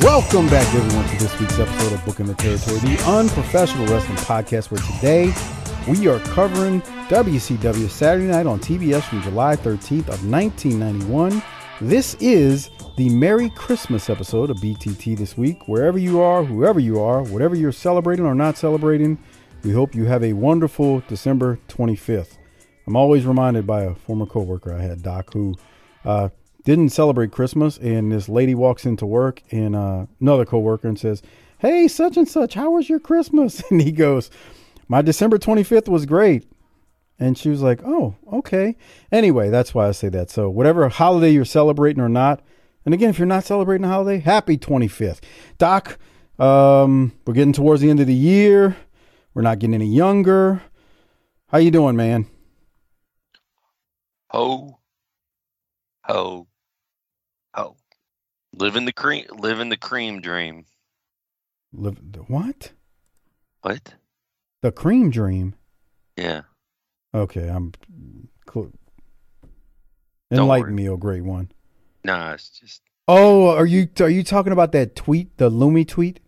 Welcome back, everyone, to this week's episode of Booking the Territory, the unprofessional wrestling podcast, where today we are covering WCW Saturday Night on TBS from July 13th of 1991. This is the Merry Christmas episode of BTT this week. Wherever you are, whoever you are, whatever you're celebrating or not celebrating, we hope you have a wonderful December 25th. I'm always reminded by a former coworker I had, Doc, who uh, didn't celebrate Christmas, and this lady walks into work, and uh, another coworker and says, "Hey, such and such, how was your Christmas?" And he goes, "My December 25th was great." And she was like, "Oh, okay." Anyway, that's why I say that. So whatever holiday you're celebrating or not, and again, if you're not celebrating a holiday, happy 25th, Doc. Um, we're getting towards the end of the year. We're not getting any younger. How you doing, man? Ho, ho, ho. Living the cream, living the cream dream. Live, the what? What? The cream dream. Yeah. Okay, I'm. Cl- Enlighten me, oh great one. Nah, it's just Oh, are you are you talking about that tweet, the Lumi tweet?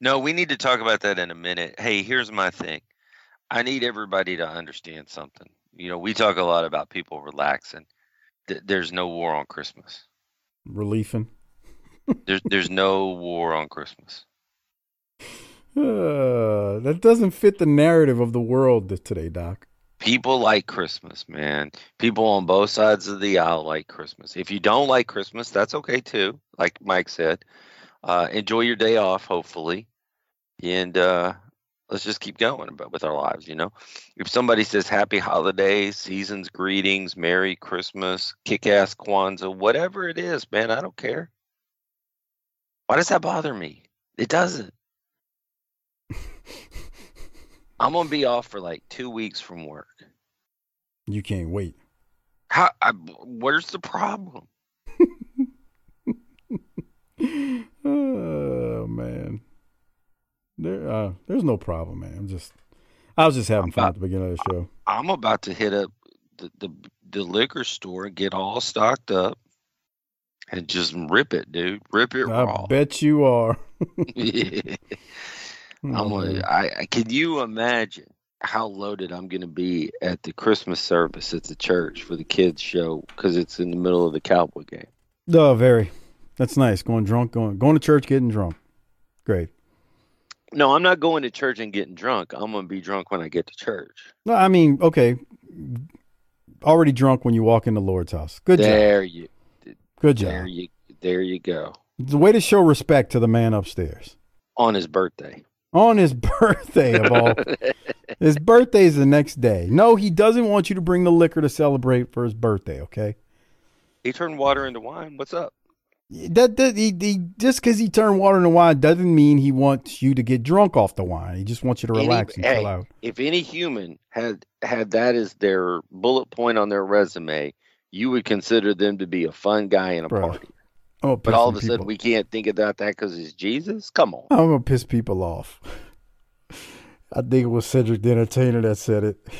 no. We need to talk about that in a minute. Hey, here's my thing. I need everybody to understand something. You know, we talk a lot about people relaxing. Th- There's no war on Christmas. Reliefing. There's there's no war on Christmas. Uh, that doesn't fit the narrative of the world today, Doc. People like Christmas, man. People on both sides of the aisle like Christmas. If you don't like Christmas, that's okay too. Like Mike said, uh, enjoy your day off, hopefully, and uh, let's just keep going about with our lives. You know, if somebody says Happy Holidays, Seasons Greetings, Merry Christmas, Kick-Ass Kwanzaa, whatever it is, man, I don't care. Why does that bother me? It doesn't. I'm gonna be off for like two weeks from work. You can't wait. How? I, where's the problem? Oh man, there uh, there's no problem, man. I'm just I was just having I'm fun at the beginning of the show. I'm about to hit up the, the the liquor store, get all stocked up, and just rip it, dude. Rip it I raw. bet you are. I'm Oh, gonna. I, I can you imagine how loaded I'm gonna be at the Christmas service at the church for the kids show because it's in the middle of the Cowboy game. Oh, very. That's nice. Going drunk, going going to church, getting drunk. Great. No, I'm not going to church and getting drunk. I'm gonna be drunk when I get to church. No, I mean, okay. Already drunk when you walk in the Lord's house. Good job. there you, Good there job. you, there you go. The way to show respect to the man upstairs. On his birthday. On his birthday of all. his birthday's the next day. No, he doesn't want you to bring the liquor to celebrate for his birthday, okay? He turned water into wine. What's up? That, that he, he, just because he turned water into wine doesn't mean he wants you to get drunk off the wine. He just wants you to Any- relax and hey, chill out. If any human had had that as their bullet point on their resume, you would consider them to be a fun guy in a Bro, party. Oh, But all of a sudden, we can't think about that because it's Jesus. Come on. I'm gonna piss people off. I think it was Cedric the Entertainer that said it.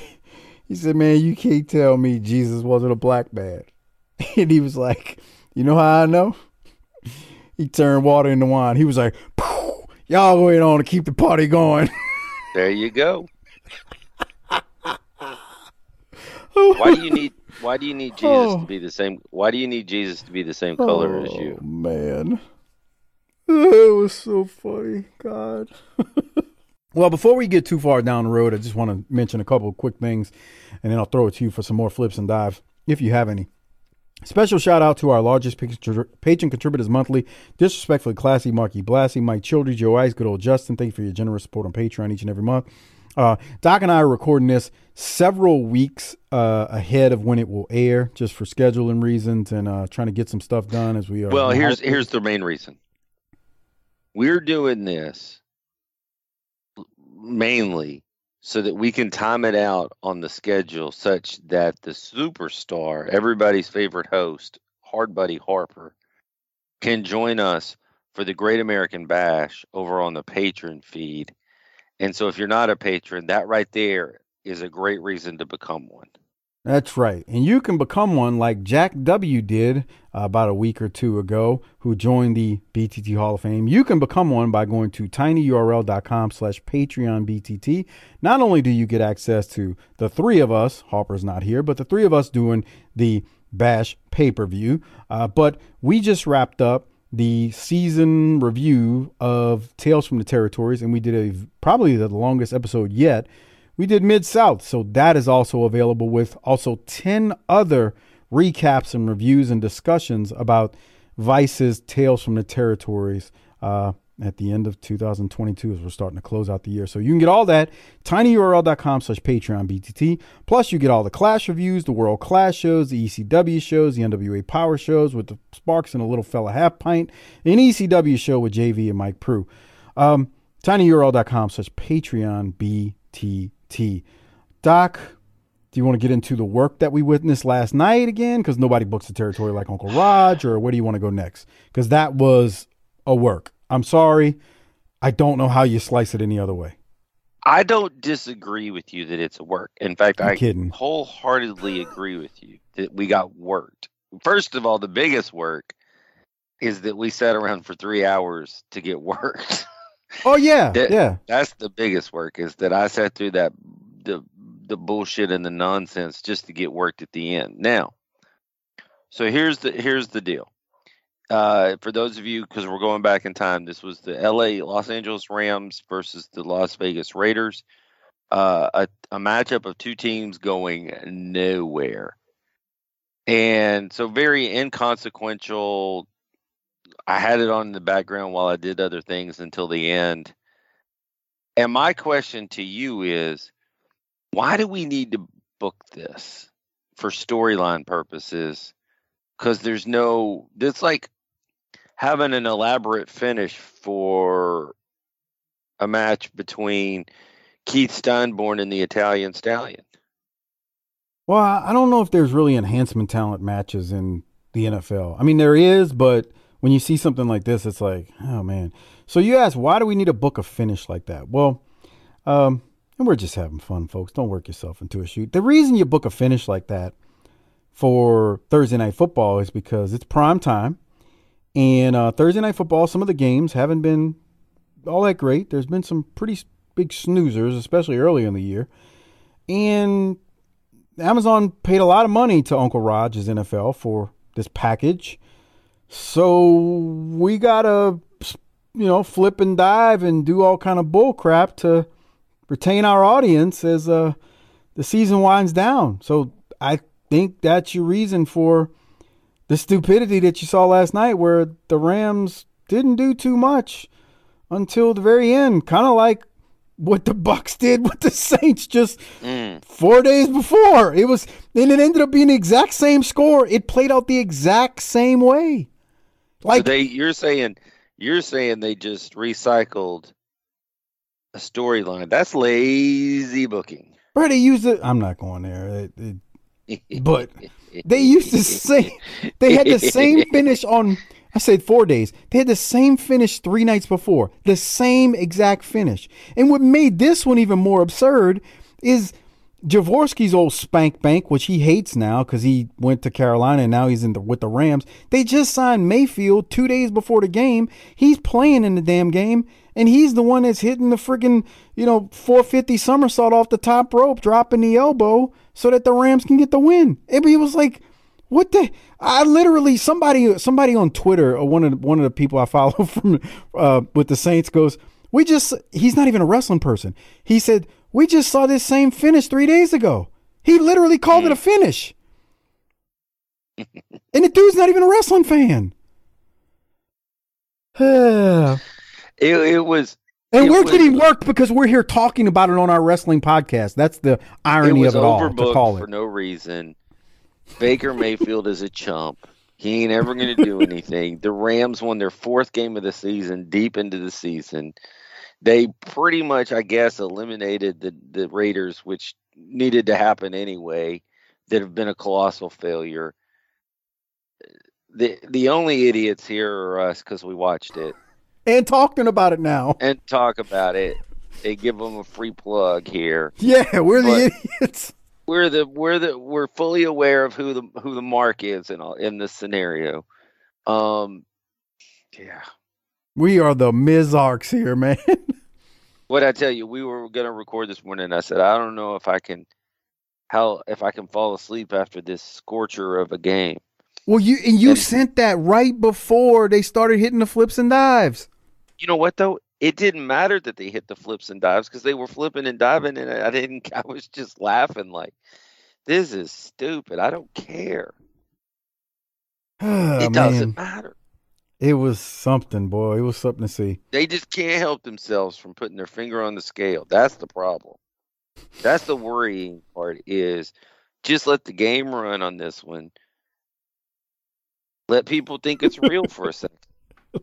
He said, "Man, you can't tell me Jesus wasn't a black man." And he was like, "You know how I know?" He turned water into wine. He was like, "Y'all wait on to keep the party going." There you go. Why do you need Why do you need Jesus Oh. to be the same? Why do you need Jesus to be the same color as oh, you? Oh, man. It was so funny. God. well, before we get too far down the road, I just want to mention a couple of quick things, and then I'll throw it to you for some more flips and dives, if you have any. Special shout out to our largest Patreon contributors monthly. Disrespectfully classy, Marky Blassie, Mike Childry, Joe Ice, good old Justin. Thank you for your generous support on Patreon each and every month. Uh, Doc and I are recording this several weeks uh, ahead of when it will air, just for scheduling reasons and uh, trying to get some stuff done as we are. Well, here's here's the main reason. We're doing this mainly so that we can time it out on the schedule such that the superstar, everybody's favorite host, Hard Body Harper, can join us for the Great American Bash over on the Patreon feed. And so if you're not a patron, that right there is a great reason to become one. That's right. And you can become one like Jack W. did uh, about a week or two ago, who joined the BTT Hall of Fame. You can become one by going to tinyurl.com slash Patreon BTT. Not only do you get access to the three of us, Harper's not here, but the three of us doing the Bash pay-per-view, uh, but we just wrapped up the season review of Tales from the Territories, and we did a probably the longest episode yet we did Mid South, so that is also available with also 10 other recaps and reviews and discussions about Vice's Tales from the Territories uh, at the end of 2022 as we're starting to close out the year. So you can get all that, tinyurl.com slash Patreon BTT. Plus, you get all the Clash reviews, the World Clash shows, the ECW shows, the NWA Power shows with the Sparks and a little fella half pint, an ECW show with JV and Mike Prue. Um, tinyurl.com slash Patreon BTT. Doc, do you want to get into the work that we witnessed last night again? Because nobody books the territory like Uncle Raj, or where do you want to go next? Because that was a work. I'm sorry. I don't know how you slice it any other way. I don't disagree with you that it's a work. In fact, I'm I kidding. wholeheartedly agree with you that we got worked. First of all, the biggest work is that we sat around for three hours to get worked. Oh yeah, That- yeah. That's the biggest work is that I sat through that the the bullshit and the nonsense just to get worked at the end. Now, so here's the here's the deal. Uh, for those of you, because we're going back in time, this was the L.A. Los Angeles Rams versus the Las Vegas Raiders. Uh, a, a matchup of two teams going nowhere, and so very inconsequential. I had it on in the background while I did other things until the end. And my question to you is why do we need to book this for storyline purposes? Because there's no, it's like having an elaborate finish for a match between Keith Steinborn and the Italian Stallion. Well, I don't know if there's really enhancement talent matches in the NFL. I mean, there is, but when you see something like this, it's like, oh man. So you ask, why do we need a book of finish like that? Well, um, and we're just having fun, folks. Don't work yourself into a shoot. The reason you book a finish like that for Thursday night football is because it's prime time, and uh, Thursday night football, some of the games haven't been all that great. There's been some pretty big snoozers, especially early in the year, and Amazon paid a lot of money to Uncle Raj's NFL for this package. So we gotta, you know, flip and dive and do all kind of bull crap to retain our audience as uh, the season winds down. So I think that's your reason for the stupidity that you saw last night, where the Rams didn't do too much until the very end, kind of like what the Bucks did with the Saints just Mm. four days before. It was, and it ended up being the exact same score. It played out the exact same way. Like, so they, you're saying, you're saying they just recycled a storyline. That's lazy booking. bro, they used it. I'm not going there. It- it- but they used the same. They had the same finish on. I said four days. They had the same finish three nights before. The same exact finish. And what made this one even more absurd is Jaworski's old spank bank, which he hates now because he went to Carolina and now he's in the with the Rams. They just signed Mayfield two days before the game. He's playing in the damn game, and he's the one that's hitting the freaking you know 450 somersault off the top rope, dropping the elbow so that the Rams can get the win. It, it was like, what the? I literally somebody somebody on Twitter or one of the, one of the people I follow from uh, with the Saints goes, we just he's not even a wrestling person. He said we just saw this same finish three days ago. He literally called it a mm. finish. and the dude's not even a wrestling fan. it, it was and it we're was- getting worked because we're here talking about it on our wrestling podcast. That's the it irony was of it all to overbooked call for no reason. Baker Mayfield is a chump. He ain't ever going to do anything. The Rams won their fourth game of the season, deep into the season. They pretty much, I guess, eliminated the the Raiders, which needed to happen anyway. That have been a colossal failure. The the only idiots here are us because we watched it And talking about it now. and talk about it. They give them a free plug here. Yeah, we're the idiots. we're the we're the we're fully aware of who the who the mark is in all in this scenario. Um, yeah. We are the Mizarks here, man. What I tell you, we were gonna record this morning. I said I don't know if I can how if I can fall asleep after this scorcher of a game. Well, you and you And- sent that right before they started hitting the flips and dives. You know what though? It didn't matter that they hit the flips and dives because they were flipping and diving, and I didn't. I was just laughing like, "This is stupid. I don't care. Oh, it doesn't matter." It was something, boy. It was something to see. They just can't help themselves from putting their finger on the scale. That's the problem. That's the worrying part is just let the game run on this one. Let people think it's real for a second.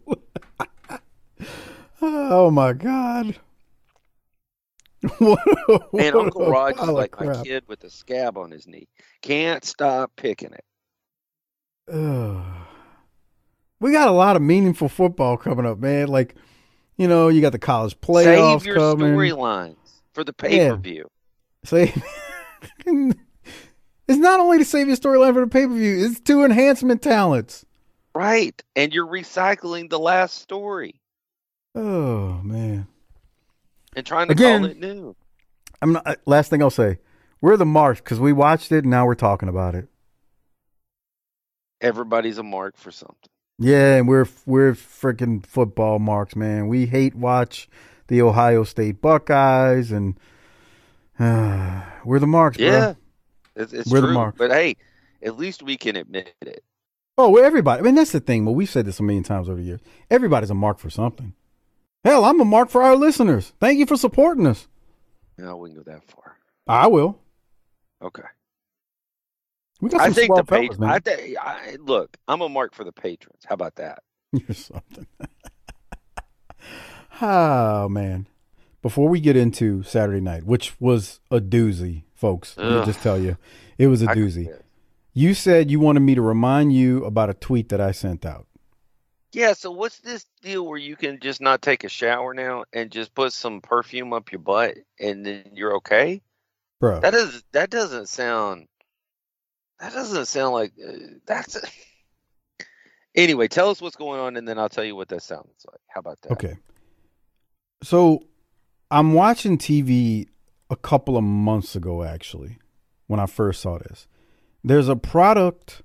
Oh my God. what a, And Uncle a is like my crap. kid with a scab on his knee. Can't stop picking it. Ugh. We got a lot of meaningful football coming up, man. Like, you know, you got the college playoffs Save your storylines for the pay per view. Save. it's not only to save your storyline for the pay per view; it's two enhancement talents. Right. And you're recycling the last story Oh man. and trying to Again, call it new. I'm not. Last thing I'll say, we're the marks because we watched it and now we're talking about it. Everybody's a mark for something. Yeah, and we're we're freaking football marks, man. We hate watch the Ohio State Buckeyes, and uh, we're the marks, bro. Yeah. It's, it's We're the true. mark. But hey, at least we can admit it. Oh, everybody. I mean, that's the thing. Well, we've said this a million times over the years. Everybody's a mark for something. Hell, I'm a mark for our listeners. Thank you for supporting us. No, we can go that far. I will. Okay. We got I think the fellas, patrons. man. I, th- I look. I'm a mark for the patrons. How about that? You're something. oh man! Before we get into Saturday night, which was a doozy, folks, let me just tell you, it was a doozy. You said you wanted me to remind you about a tweet that I sent out. Yeah. So what's this deal where you can just not take a shower now and just put some perfume up your butt and then you're okay? Bro, That is that doesn't sound. That doesn't sound like uh, that's. anyway, tell us what's going on, and then I'll tell you what that sounds like. How about that? Okay. So I'm watching TV a couple of months ago, actually, when I first saw this. There's a product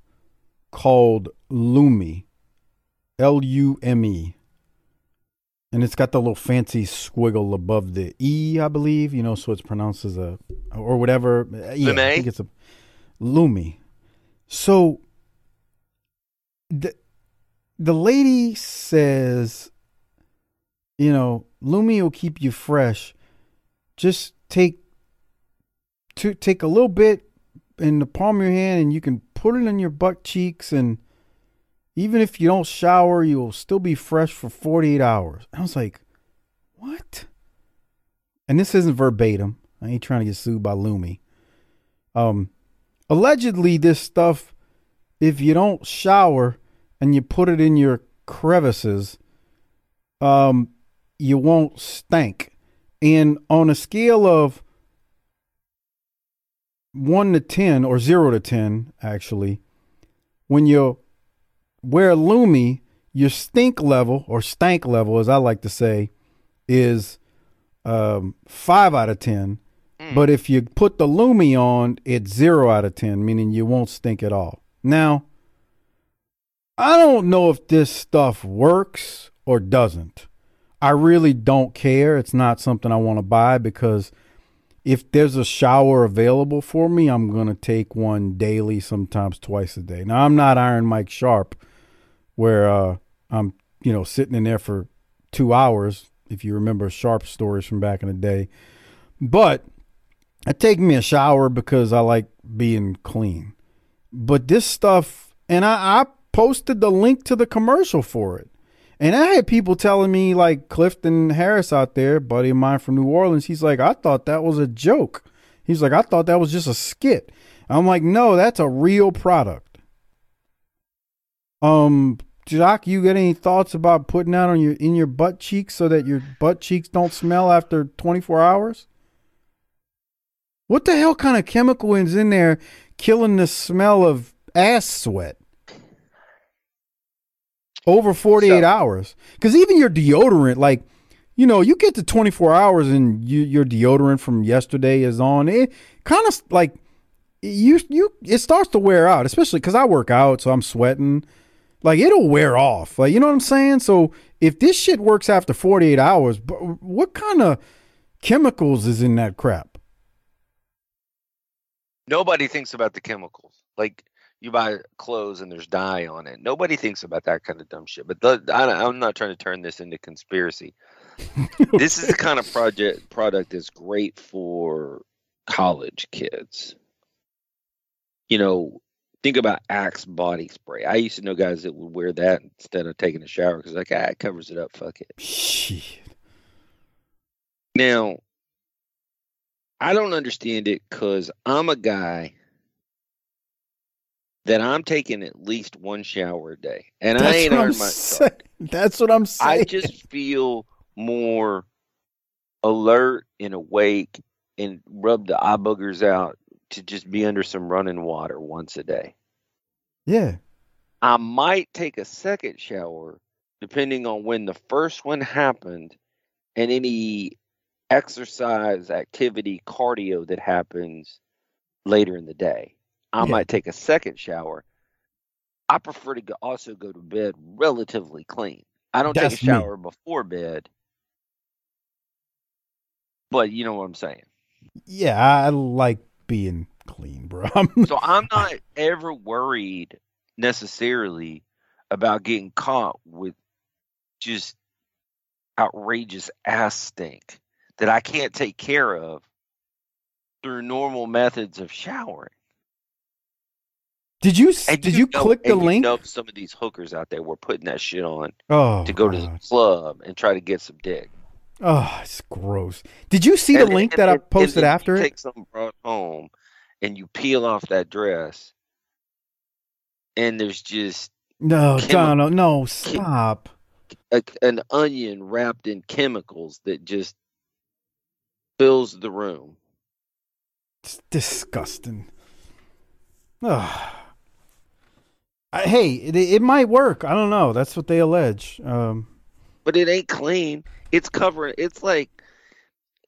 called Lumi, L U M E. And it's got the little fancy squiggle above the E, I believe, you know, so it's pronounced as a, or whatever. Yeah, I think it's a Lumi. So the, the lady says, you know, Lumi will keep you fresh. Just take to take a little bit in the palm of your hand and you can put it in your butt cheeks and even if you don't shower, you'll still be fresh for 48 hours. I was like, what? And this isn't verbatim. I ain't trying to get sued by Lumi. Um, allegedly, this stuff, if you don't shower and you put it in your crevices, um, you won't stink. And on a scale of one to 10 or zero to 10, actually, when you wear Lumi, your stink level or stank level, as I like to say, is um, five out of ten. Mm. But if you put the Lumi on, it's zero out of ten, meaning you won't stink at all. Now, I don't know if this stuff works or doesn't. I really don't care. It's not something I want to buy because if there's a shower available for me, I'm going to take one daily, sometimes twice a day. Now, I'm not Iron Mike Sharp where uh, I'm, you know, sitting in there for two hours, if you remember Sharp stories from back in the day. But I take me a shower because I like being clean. But this stuff, and I, I posted the link to the commercial for it. And I had people telling me, like Clifton Harris out there, buddy of mine from New Orleans, he's like, I thought that was a joke. He's like, I thought that was just a skit. I'm like, no, that's a real product. Um, Jock, you got any thoughts about putting that on your in your butt cheeks so that your butt cheeks don't smell after 24 hours? What the hell kind of chemical is in there killing the smell of ass sweat? over 48 So- hours. Because even your deodorant like you know you get to 24 hours and you, your deodorant from yesterday is on. It kind of like you you it starts to wear out especially because i work out so i'm sweating. Like it'll wear off. Like you know what i'm saying? So if this shit works after 48 hours what kind of chemicals is in that crap Nobody thinks about the chemicals. Like you buy clothes and there's dye on it. Nobody thinks about that kind of dumb shit. But the, I, I'm not trying to turn this into conspiracy. this is the kind of project product that's great for college kids. You know, think about Axe body spray. I used to know guys that would wear that instead of taking a shower because like ah, it covers it up. Fuck it. shit Now, I don't understand it because I'm a guy that I'm taking at least one shower a day, and I that's ain't what i'm earned my. that's what i'm saying I just feel more alert and awake and rub the eye boogers out to just be under some running water once a day. yeah I might take a second shower depending on when the first one happened and any exercise, activity, cardio that happens later in the day. I Yeah. might take a second shower. I prefer to go, also go to bed relatively clean. I don't That's take a me. shower before bed. But you know what I'm saying. yeah i like being clean bro So I'm not ever worried necessarily about getting caught with just outrageous ass stink that I can't take care of through normal methods of showering. Did you And did you, know- click the and you link? know some of these hookers out there were putting that shit on oh, to go to the club and try to get some dick. Oh, it's gross. Did you see And- the link and- that I posted after you it? Take something brought home, and you peel off that dress, and there's just No, Chemi- Donald, no, stop. a, an onion wrapped in chemicals that just fills the room. It's disgusting. Ugh. I, hey, it, it might work. I don't know. That's what they allege. Um, But it ain't clean. It's covering. It's like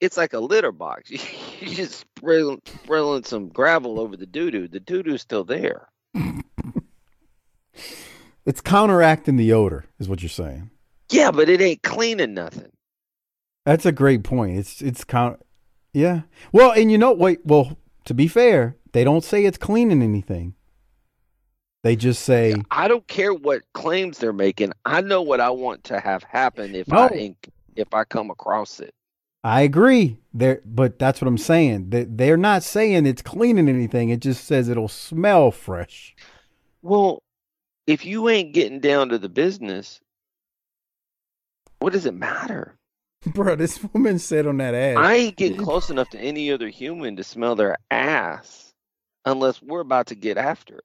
it's like a litter box. you just sprinkling, sprinkling some gravel over the doo doo. The doo doo's still there. it's counteracting the odor, is what you're saying. Yeah, but it ain't cleaning nothing. That's a great point. It's it's count. Yeah. Well, and you know, wait. Well, to be fair, they don't say it's cleaning anything. They just say I don't care what claims they're making. I know what I want to have happen if No. I if I come across it. I agree. There, but that's what I'm saying. They, they're not saying it's cleaning anything. It just says it'll smell fresh. Well, if you ain't getting down to the business, what does it matter? Bro, this woman said on that ad. I ain't getting close enough to any other human to smell their ass unless we're about to get after it.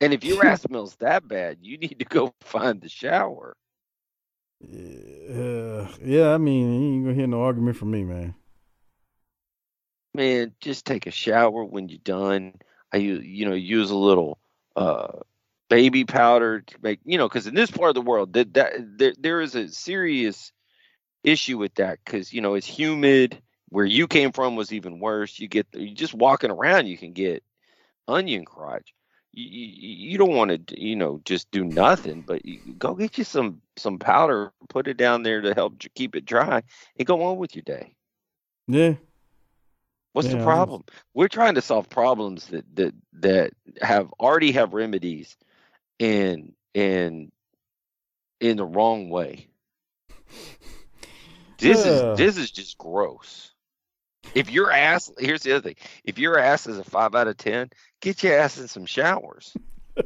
And if your ass smells that bad, you need to go find the shower. Uh, yeah, I mean, you ain't gonna hear no argument from me, man. Man, just take a shower when you're done. I you you know use a little uh baby powder to make you know because in this part of the world that that there there is a serious issue with that because you know it's humid. Where you came from was even worse. You get you just walking around, you can get onion crotch. You, you, you don't want to you know just do nothing, but you, go get you some some powder, put it down there to help keep it dry, and go on with your day. Yeah. What's Yeah, the problem? We're trying to solve problems that that that have already have remedies, and and in the wrong way. This is this is just gross. If your ass, here's the other thing: if your ass is a five out of ten, get your ass in some showers.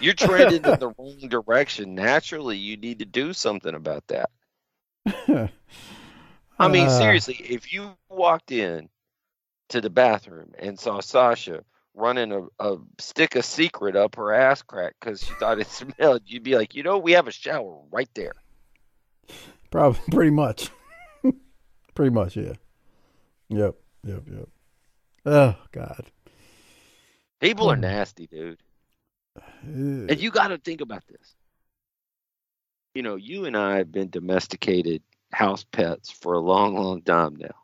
You're trending in the wrong direction. Naturally, you need to do something about that. I mean, Uh, seriously, if you walked in to the bathroom and saw Sasha running a, a stick of secret up her ass crack because she thought it smelled, you'd be like, you know, we have a shower right there. Probably pretty much. pretty much, yeah. Yep, yep, yep. Oh God. People are Hmm. nasty, dude. And you got to think about this. You know, you and I have been domesticated house pets for a long, long time now.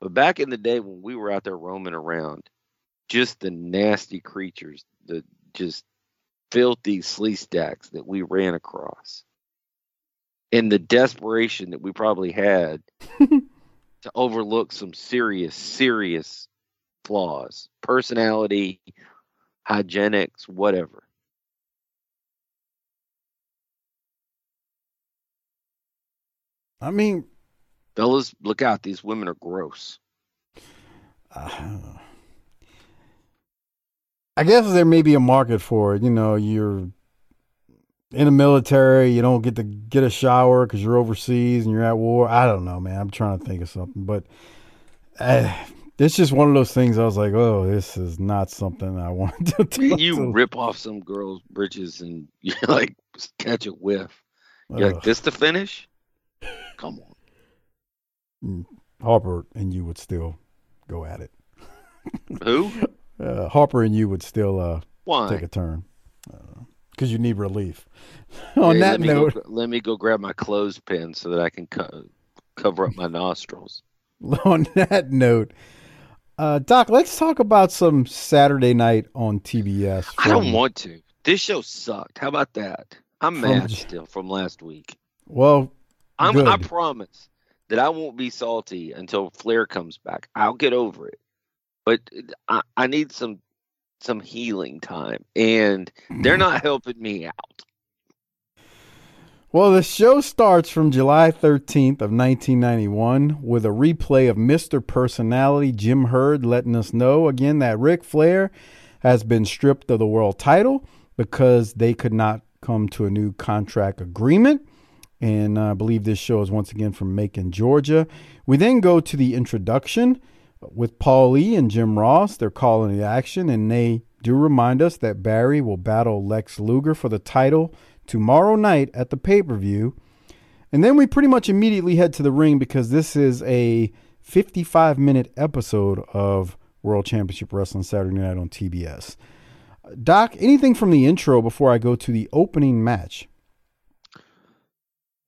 But back in the day when we were out there roaming around, just the nasty creatures, the just filthy Sleestaks that we ran across, and the desperation that we probably had to overlook some serious, serious flaws, personality, hygienics, whatever. I mean, Fellas, look out. These women are gross. uh, I guess there may be a market for it. You know, you're in the military, you don't get to get a shower because you're overseas and you're at war. I don't know, man. I'm trying to think of something, but uh, it's just one of those things. I was like, oh, this is not something I want to do. You rip off some girl's britches and you like catch a whiff. You're Ugh. like, this the finish? Come on. Harper and you would still go at it. Who? Uh, Harper and you would still uh, Why? take a turn because you need relief. On Hey, that let note, go, let me go grab my clothespin so that I can co- cover up my nostrils. on that note, uh, Doc, let's talk about some Saturday night on TBS. I don't want to. This show sucked. How about that? I'm From mad still from last week. Well, I'm, I promise that I won't be salty until Flair comes back. I'll get over it, but I, I need some some healing time, and they're not helping me out. Well, the show starts from July 13th of 1991 with a replay of Mr. Personality Jim Herd letting us know again that Ric Flair has been stripped of the world title because they could not come to a new contract agreement. And uh, I believe this show is once again from Macon, Georgia. We then go to the introduction with Paul Lee and Jim Ross. They're calling the action, and they do remind us that Barry will battle Lex Luger for the title tomorrow night at the pay per view. And then we pretty much immediately head to the ring because this is a 55 minute episode of World Championship Wrestling Saturday night on TBS. Doc, anything from the intro before I go to the opening match?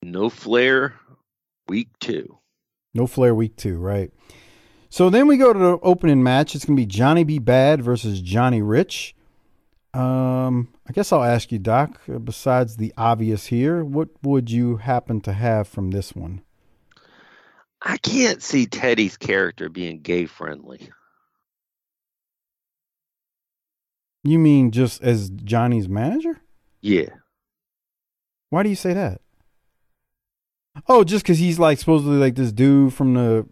No Flair, week two. No Flair week two, right? So then we go to the opening match. It's going to be Johnny B. Bad versus Johnny Rich. Um, I guess I'll ask you, Doc. uh, Besides the obvious here, what would you happen to have from this one? I can't see Teddy's character being gay friendly. You mean just as Johnny's manager? Yeah. Why do you say that? Oh, just because he's like supposedly like this dude from the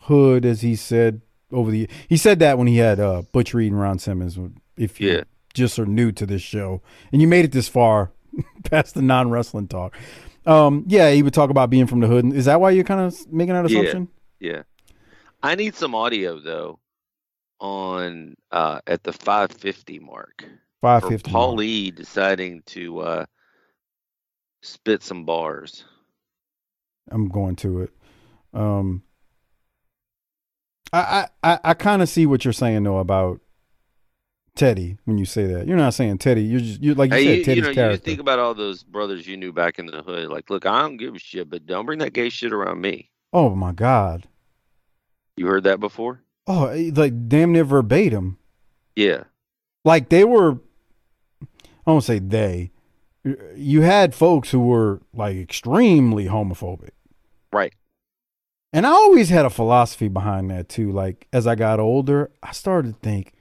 hood, as he said over the. He said that when he had uh, Butch Reed and Ron Simmons. If you Yeah. just are new to this show and you made it this far past the non wrestling talk, um, yeah, he would talk about being from the hood. Is that why you're kind of making that assumption? Yeah. I need some audio though on uh at the 550 mark. Five For fifty. Paul Lee deciding to uh spit some bars. I'm going to it. Um, I I I, kind of see what you're saying though about Teddy when you say that. You're not saying Teddy. You're just you like you Hey, said you, Teddy's you know, you character. just think about all those brothers you knew back in the hood. Like, look, I don't give a shit, but don't bring that gay shit around me. oh my God. You heard that before? Oh, eh, like damn near verbatim. Yeah. Like they were. I won't say they. You had folks who were like extremely homophobic. Right. And I always had a philosophy behind that too. Like as I got older, I started to think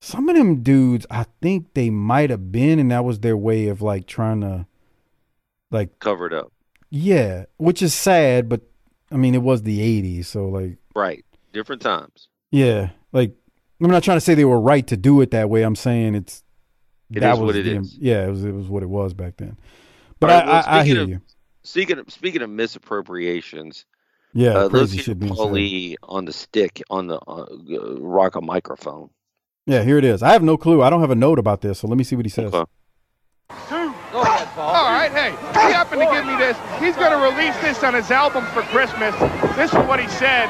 some of them dudes, I think they might have been, and that was their way of like trying to, like, cover it up. yeah, which is sad, but I mean, it was the 80s. So, like, Right. Different times. yeah, like, I'm not trying to say they were right to do it that way. I'm saying it's, It that was what it the- is. Yeah, it was, it was what it was back then. But right, well, I, I, I hear of- you. Speaking of, speaking of misappropriations, Yeah, uh, let's crazy shit being said. On the stick on the uh, uh, rock a microphone. Yeah, here it is. I have no clue. I don't have a note about this, so let me see what he says. Okay. All right, hey, he happened to give me this. He's going to release this on his album for Christmas. This is what he said.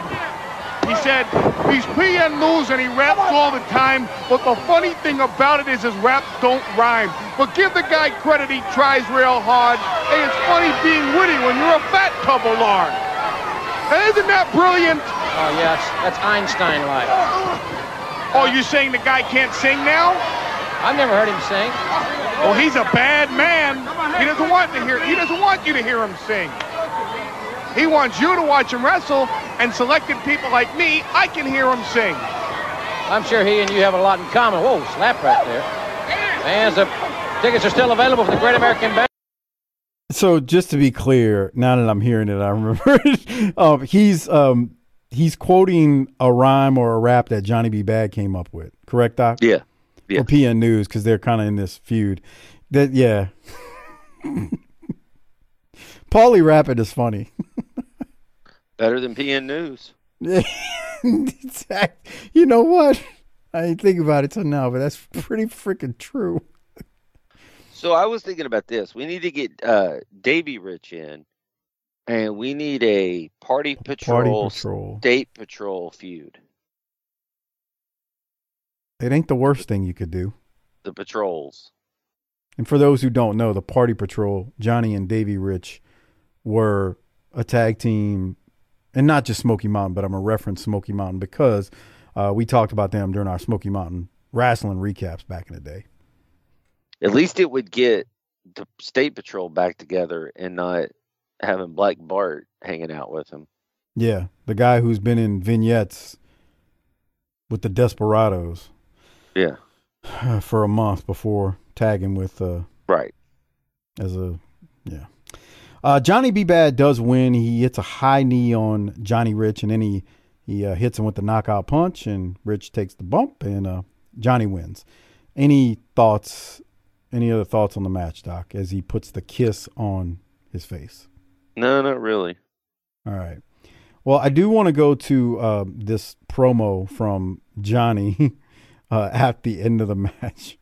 He said, he's PN News and he raps all the time, but the funny thing about it is his raps don't rhyme. But give the guy credit, he tries real hard. Hey, it's funny being witty when you're a fat tubble lard. Isn't that brilliant? Oh, yes, that's Einstein-like. Oh, you saying the guy can't sing now? I've never heard him sing. Well, he's a bad man. He doesn't want to hear. He doesn't want you to hear him sing. He wants you to watch him wrestle, and selected people like me, I can hear him sing. I'm sure he and you have a lot in common. Whoa, slap right there. Fans, the tickets are still available for the Great American Bash. So just to be clear, now that I'm hearing it, I remember it. um, he's um, he's quoting a rhyme or a rap that Johnny B. Bad came up with. Correct, Doc? Yeah. Yeah. For PN News because they're kind of in this feud. That yeah. Paulie rapping is funny. Better than PN News. Exact- you know what? I didn't think about it till now, but that's pretty freaking true. So I was thinking about this. We need to get uh, Davey Rich in, and we need a Party Patrol, Party Patrol. State Patrol feud. It ain't the worst thing you could do. The patrols. And for those who don't know, the Party Patrol, Johnny and Davey Rich were a tag team, and not just Smoky Mountain, but I'm going to reference Smoky Mountain because uh, we talked about them during our Smoky Mountain wrestling recaps back in the day. At least it would get the State Patrol back together and not having Black Bart hanging out with him. Yeah, the guy who's been in vignettes with the Desperados Yeah. for a month before tagging with uh, Right. as a yeah. Uh, Johnny B. Bad does win. He hits a high knee on Johnny Rich, and then he he uh, hits him with the knockout punch, and Rich takes the bump, and uh, Johnny wins. Any thoughts? Any other thoughts on the match, Doc? As he puts the kiss on his face. No, not really. All right. Well, I do want to go to uh, this promo from Johnny uh, at the end of the match.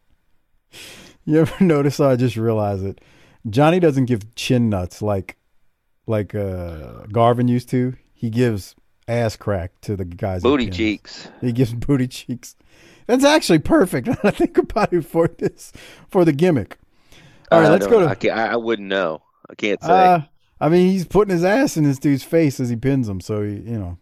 You ever notice? I just realized it. Johnny doesn't give chin nuts like like uh, Garvin used to. He gives ass crack to the guys. Booty cheeks. He gives booty cheeks. That's actually perfect. I think about it for this for the gimmick. All right, I let's go to I, I I wouldn't know. I can't say. uh, I mean, he's putting his ass in this dude's face as he pins him. So, he, you know,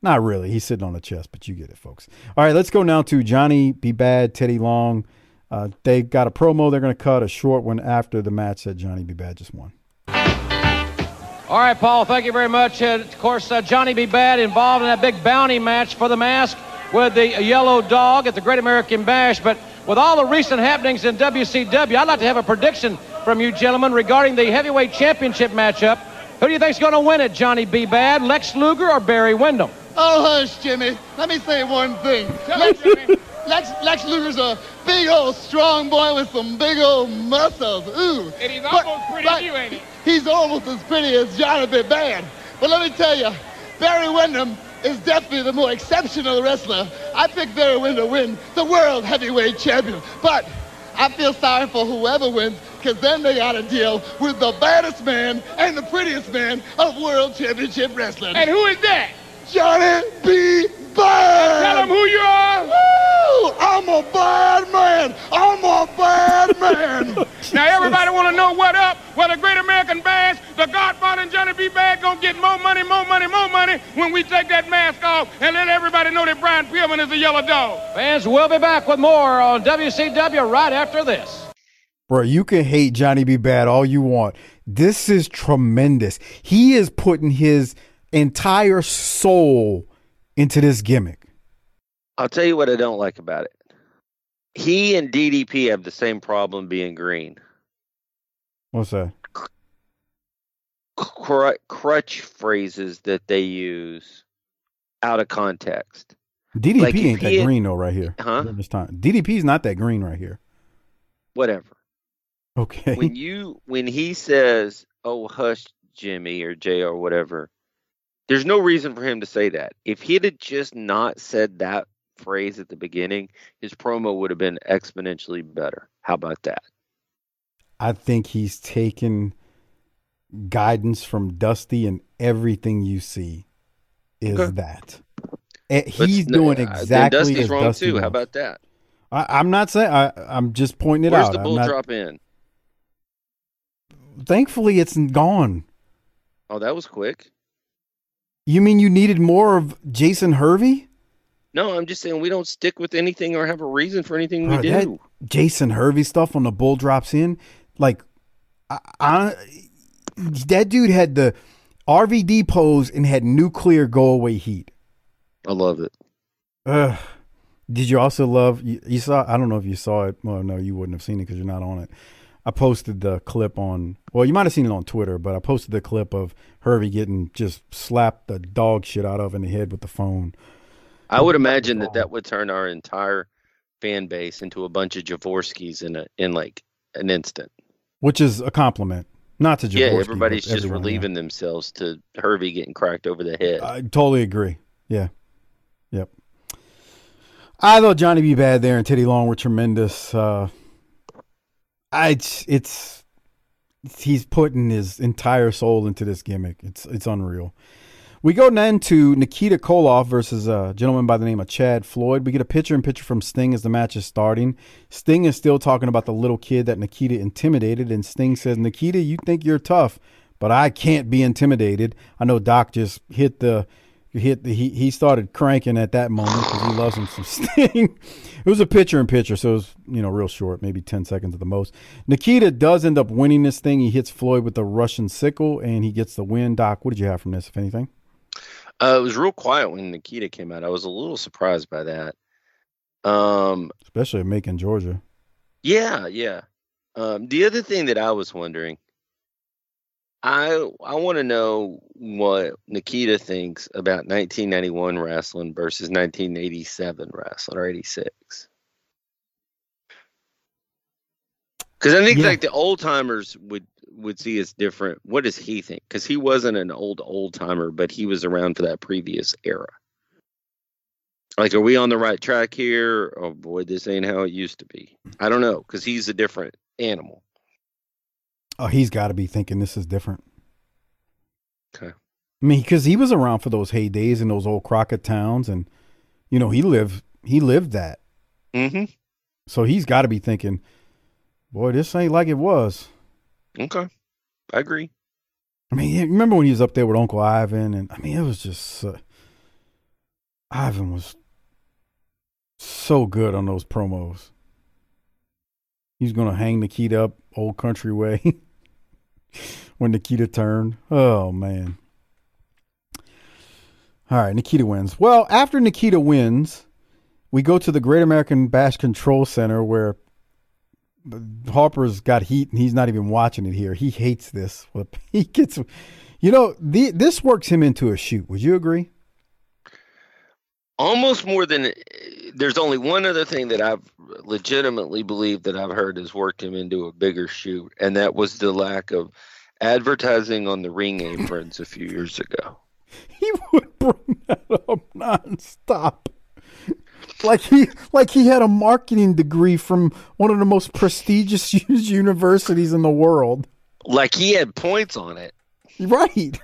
not really. He's sitting on the chest, but you get it, folks. All right, let's go now to Johnny B. Bad, Teddy Long. Uh, they got a promo. They're going to cut a short one after the match that Johnny B. Bad just won. All right, Paul, thank you very much. Uh, of course, uh, Johnny B. Bad involved in that big bounty match for the mask with the yellow dog at the Great American Bash. But with all the recent happenings in WCW, I'd like to have a prediction from you gentlemen regarding the heavyweight championship matchup. Who do you think's going to win it, Johnny B. Bad, Lex Luger, or Barry Windham? Oh, hush, Jimmy. Let me say one thing. Lex, Lex, Lex Luger's a big old strong boy with some big old muscles. Ooh. And he's But- almost pretty but you, ain't he? He's almost as pretty as Jonathan Bad. But let me tell you, Barry Windham is definitely the more exceptional wrestler. I picked Windham to win the World Heavyweight Champion. But I feel sorry for whoever wins, because then they got to deal with the baddest man and the prettiest man of World Championship Wrestling. And who is that? Johnny B. Bad. Tell who you are. Woo! I'm a bad man. I'm a bad man. now everybody want to know what up. Well, the Great American bands, the Godfather and Johnny B. Bad gonna get more money, more money, more money when we take that mask off and let everybody know that Brian Pillman is a yellow dog. Fans, we'll be back with more on WCW right after this. Bro, you can hate Johnny B. Bad all you want. This is tremendous. He is putting his – entire soul into this gimmick. I'll tell you what I don't like about it. He and DDP have the same problem being green. What's that? Cr- crutch phrases that they use out of context. DDP Like, ain't that had- green though, right here. Huh? This time, DDP's not that green right here. Whatever. Okay. when you when he says, "Oh, hush, Jimmy" or Jay or whatever, there's no reason for him to say that. If he had just not said that phrase at the beginning, his promo would have been exponentially better. How about that? I think he's taken guidance from Dusty, and everything you see is Okay. that. But He's doing uh, exactly Dusty's as wrong Dusty too. How about that? I, I'm not saying. I, I'm just pointing it Where's out. the I'm bull not- drop in? Thankfully, it's gone. Oh, that was quick. You mean you needed more of Jason Hervey? No, I'm just saying we don't stick with anything or have a reason for anything we do. Jason Hervey stuff on the bull drops in, like, I, I, that dude had the RVD pose and had nuclear go away heat. I love it. Ugh. Did you also love you, you saw? I don't know if you saw it. Well, no, you wouldn't have seen it because you're not on it. I posted the clip on. Well, you might have seen it on Twitter, but I posted the clip of Hervey getting just slapped the dog shit out of in the head with the phone. I would imagine that that would turn our entire fan base into a bunch of Javorskis in a in like an instant. which is a compliment. Not to Jaworski, yeah, everybody's just everyone, yeah. relieving themselves to Hervey getting cracked over the head. I totally agree. Yeah. Yep. I thought Johnny B. Bad there and Teddy Long were tremendous. Uh, It's, it's he's putting his entire soul into this gimmick. It's it's unreal. We go then to Nikita Koloff versus a gentleman by the name of Chad Floyd. We get a picture in picture from Sting as the match is starting. Sting is still talking about the little kid that Nikita intimidated, and Sting says, Nikita, you think you're tough, but I can't be intimidated. I know Doc just hit the hit the, he he started cranking at that moment because he loves him some Sting. it was a pitcher in pitcher, so it was you know real short, maybe ten seconds at the most. Nikita does end up winning this thing. He hits Floyd with the Russian sickle, and he gets the win. Doc, what did you have from this, if anything? Uh, it was real quiet when Nikita came out. I was a little surprised by that. Um, Especially making Georgia. yeah, yeah. Um, the other thing that I was wondering, I I want to know what Nikita thinks about 1991 wrestling versus 1987 wrestling or 86. Because I think Yeah. like the old timers would would see it's different. What does he think? Because he wasn't an old old timer, but he was around for that previous era. Like, are we on the right track here? Oh boy, this ain't how it used to be. I don't know because he's a different animal. Oh, he's got to be thinking this is different. Okay. I mean, because he was around for those heydays in those old Crockett towns, and you know he lived he lived that. Mm-hmm. So he's got to be thinking, boy, this ain't like it was. Okay, I agree. I mean, remember when he was up there with Uncle Ivan, and I mean, it was just uh, Ivan was so good on those promos. He's gonna hang the Nikita up old country way when Nikita turned. Oh man. All right, Nikita wins. Well, after Nikita wins, we go to the Great American Bash Control Center where Harper's got heat and he's not even watching it here. He hates this. He gets, you know, the, this works him into a shoot. Would you agree? Almost more than there's only one other thing that I've legitimately believed that I've heard has worked him into a bigger shoot, and that was the lack of advertising on the ring aprons a few years ago. He would bring that up nonstop. Like he, like he had a marketing degree from one of the most prestigious universities in the world. Like he had points on it. Right.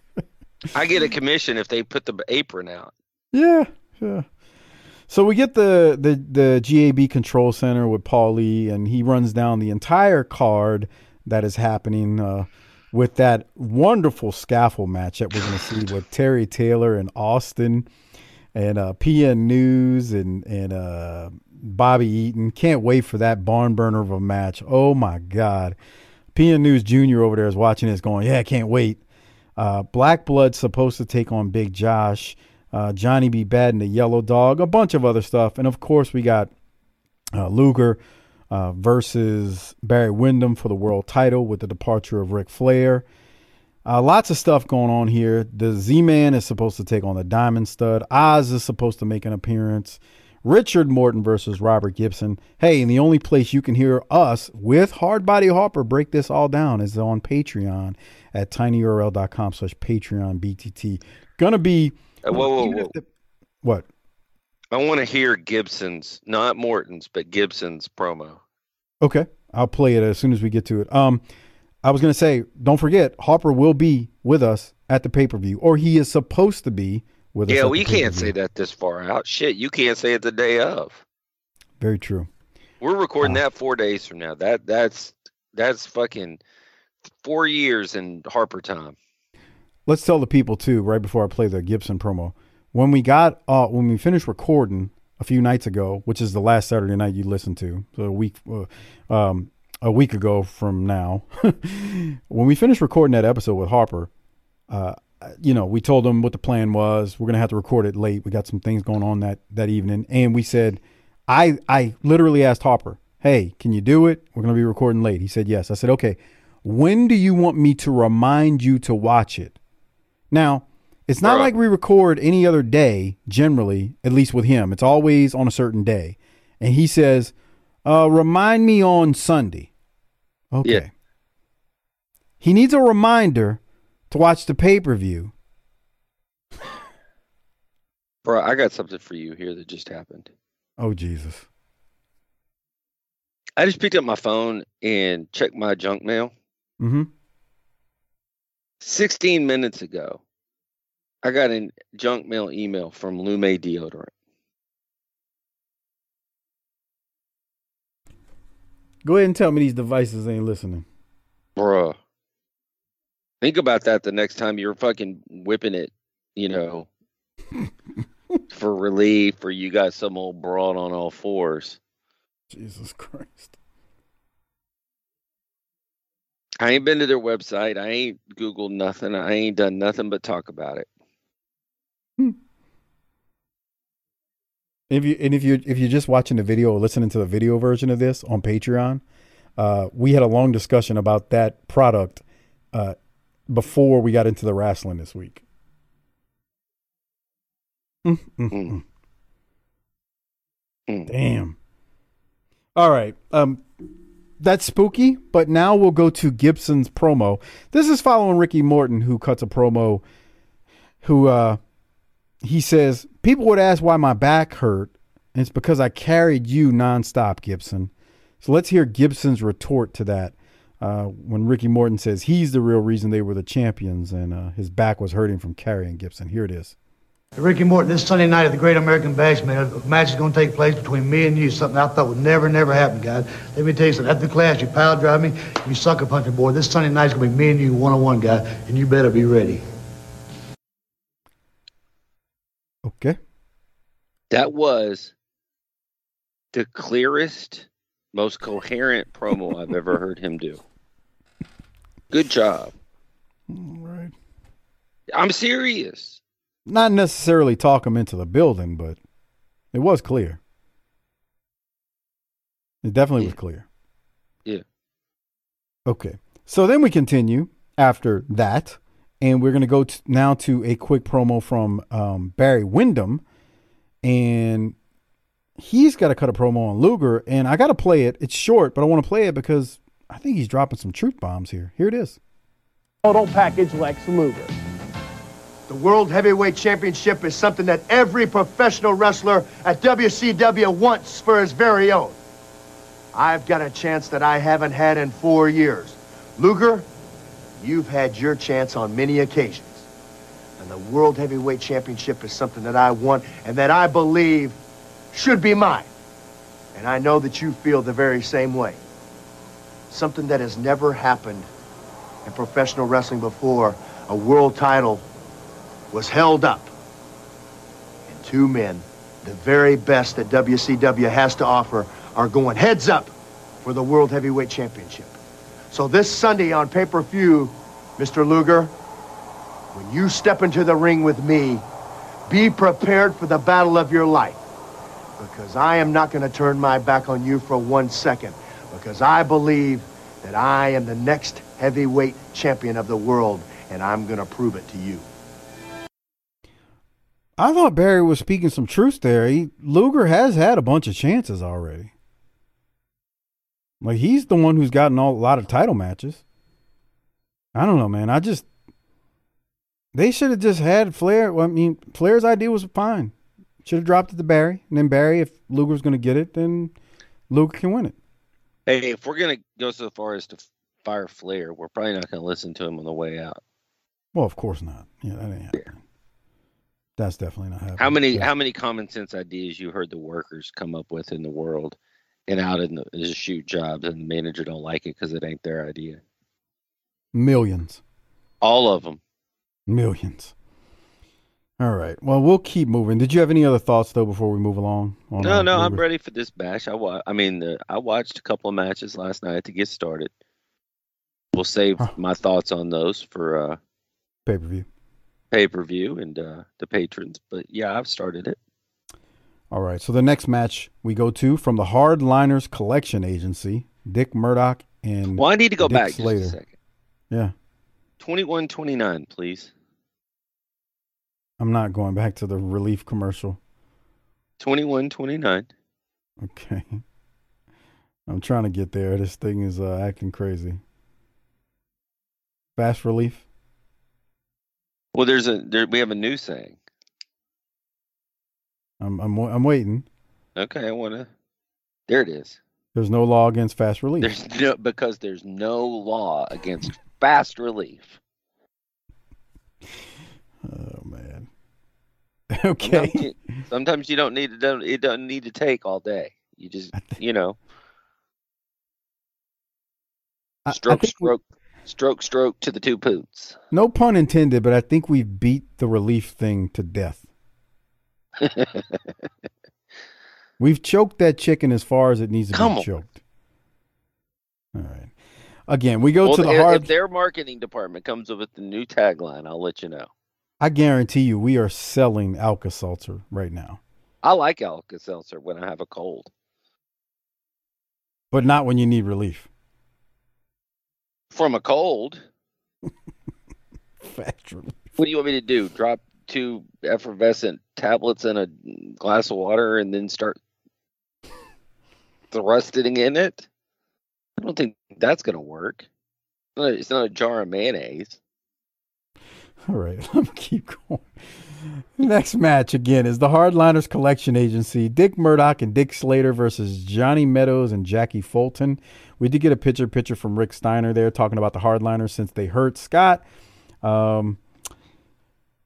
I get a commission if they put the apron out. Yeah, yeah. So we get the the the GAB control center with Paul Lee, and he runs down the entire card. that is happening uh, with that wonderful scaffold match that we're going to see with Terry Taylor and Austin and uh, PN News and and uh, Bobby Eaton. Can't wait for that barn burner of a match. Oh my God. PN News Jr. over there is watching this going, yeah, I can't wait. Uh, Black Blood's supposed to take on Big Josh, uh, Johnny B. Bad and the Yellow Dog, a bunch of other stuff. And of course, we got uh, Luger uh, versus Barry Windham for the world title with the departure of Ric Flair. Uh, lots of stuff going on here. The Z Man is supposed to take on the Diamond Stud. Oz is supposed to make an appearance. Richard Morton versus Robert Gibson. Hey, and the only place you can hear us with Hard Body Harper break this all down is on Patreon at tinyurl.com slash Patreon BTT. Gonna be. Uh, whoa, whoa, whoa. The, what? I want to hear Gibson's, not Morton's, but Gibson's promo. Okay. I'll play it as soon as we get to it. Um, I was gonna say, don't forget, Harper will be with us at the pay per view, or he is supposed to be with yeah, us. well, you can't say that this far out. Shit, you can't say it the day of. Very true. We're recording Uh, that four days from now. That that's that's fucking four years in Harper time. Let's tell the people too, right before I play the Gibson promo. When we got uh when we finished recording a few nights ago, which is the last Saturday night you listened to, so a week uh, um a week ago from now. when we finished recording that episode with Harper, uh you know, we told him what the plan was. We're gonna have to record it late. We got some things going on that that evening, and we said, I I literally asked Harper, "Hey, can you do it? We're gonna be recording late." He said yes. I said, "Okay. When do you want me to remind you to watch it?" Now, it's not Bruh. like we record any other day. Generally, at least with him, it's always on a certain day, and he says, uh, "Remind me on Sunday." Okay. Yeah. He needs a reminder to watch the pay per view. Bro, I got something for you here that just happened. Oh Jesus! I just picked up my phone and checked my junk mail. Mm-hmm. 16 minutes ago, I got a junk mail email from Lume Deodorant. Go ahead and tell me these devices ain't listening. Bruh. Think about that the next time you're fucking whipping it, you know, for relief or you got some old broad on all fours. Jesus Christ! I ain't been to their website. I ain't Googled nothing. I ain't done nothing but talk about it. If you and if you if you're just watching the video or listening to the video version of this on Patreon, uh, we had a long discussion about that product uh, before we got into the wrestling this week. Mm, mm, Mm. mm. Mm. Damn. All right. Um, that's spooky. But now we'll go to Gibson's promo. This is following Ricky Morton, who cuts a promo. Who uh, he says people would ask why my back hurt, and it's because I carried you nonstop, Gibson. So let's hear Gibson's retort to that. Uh, when Ricky Morton says he's the real reason they were the champions and uh, his back was hurting from carrying Gibson. Here it is. Ricky Morton, this Sunday night at the Great American Bash, man, a match is going to take place between me and you. Something I thought would never, never happen, guys. Let me tell you something. After the class, you pile drive me, you sucker punch me, boy. This Sunday night's going to be me and you one on one, guy, and you better be ready. Okay. That was the clearest, most coherent promo I've ever heard him do. Good job. All right. I'm serious. Not necessarily talk him into the building, but it was clear. It definitely was clear. Yeah. Okay. So then we continue after that, and we're going to go now to a quick promo from um, Barry Windham, and he's got to cut a promo on Luger, and I got to play it. It's short, but I want to play it because I think he's dropping some truth bombs here. Here it is. Total package Lex Luger. The World Heavyweight Championship is something that every professional wrestler at WCW wants for his very own. I've got a chance that I haven't had in four years. Luger, you've had your chance on many occasions. And the World Heavyweight Championship is something that I want and that I believe should be mine. And I know that you feel the very same way. something that has never happened in professional wrestling before. A world title was held up. And two men, the very best that WCW has to offer, are going heads up for the World Heavyweight Championship. So this Sunday on pay-per-view, Mr. Luger, when you step into the ring with me, be prepared for the battle of your life. Because I am not going to turn my back on you for one second. Because I believe that I am the next heavyweight champion of the world, and I'm going to prove it to you. I thought Barry was speaking some truth there. He, Luger has had a bunch of chances already. Like he's the one who's gotten all, a lot of title matches. I don't know, man. I just they should have just had Flair. Well, I mean, Flair's idea was fine. Should have dropped it to Barry, and then Barry, if Luger's going to get it, then Luger can win it. Hey, if we're gonna go so far as to fire Flair, we're probably not gonna listen to him on the way out. Well, of course not. Yeah, that ain't happening. That's definitely not happening. How many Yeah. how many common sense ideas you heard the workers come up with in the world and out in the, the shoot jobs and the manager don't like it because it ain't their idea. Millions. All of them. Millions. All right. Well, we'll keep moving. Did you have any other thoughts though before we move along? on, No, no, I'm ready for this bash. I wa- I mean, uh, I watched a couple of matches last night to get started. We'll save my thoughts on those for uh, Pay per view. Pay per view and uh, the patrons. But yeah, I've started it. All right. So the next match we go to from the Hardliners Collection Agency, Dick Murdoch and Well, I need to go Dick back just a second. Yeah, 21 29, please. I'm not going back to the relief commercial. 21 29. Okay. I'm trying to get there. This thing is uh, acting crazy. Fast relief. Well, there's a there, we have a new saying. I'm I'm I'm waiting. Okay, I want to. There it is. There's no law against fast relief. There's no because there's no law against fast relief. Oh man. Okay. Sometimes you, sometimes you don't need to don't it doesn't need to take all day. You just you know I- I stroke we- stroke stroke to the two poots. No pun intended, but I think we've beat the relief thing to death. We've choked that chicken as far as it needs to Come be on. choked. All right. Again, we go well, to the if, hard. if their marketing department comes up with the new tagline, I'll let you know. I guarantee you, we are selling Alka Seltzer right now, I like Alka Seltzer when I have a cold. but not when you need relief. From a cold. Fast relief. What do you want me to do? Drop two effervescent tablets in a glass of water and then start thrusting in it? I don't think that's going to work. It's not- It's not a jar of mayonnaise. All right, let me keep going. Next match again is the Hardliners Collection Agency. Dick Murdoch and Dick Slater versus Johnny Meadows and Jackie Fulton. We did get a picture picture from Rick Steiner there talking about the Hardliners since they hurt Scott. Um,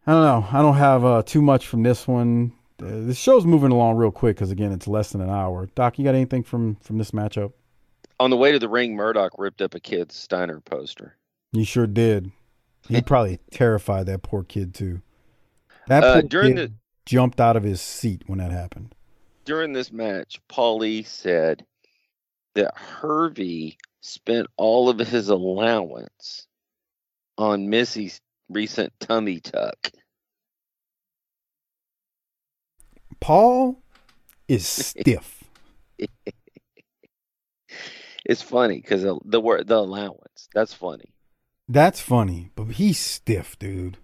I don't know. I don't have uh, too much from this one. Uh, this show's moving along real quick because again, it's less than an hour. Doc, you got anything from from this matchup? On the way to the ring, Murdoch ripped up a kid's Steiner poster. You sure did. He probably terrified that poor kid too. That Uh, during kid jumped out of his seat when that happened. During this match, Paulie said that Hervey spent all of his allowance on Missy's recent tummy tuck. Paul is stiff. It's funny because the, the word the allowance. That's funny. That's funny, but he's stiff, dude.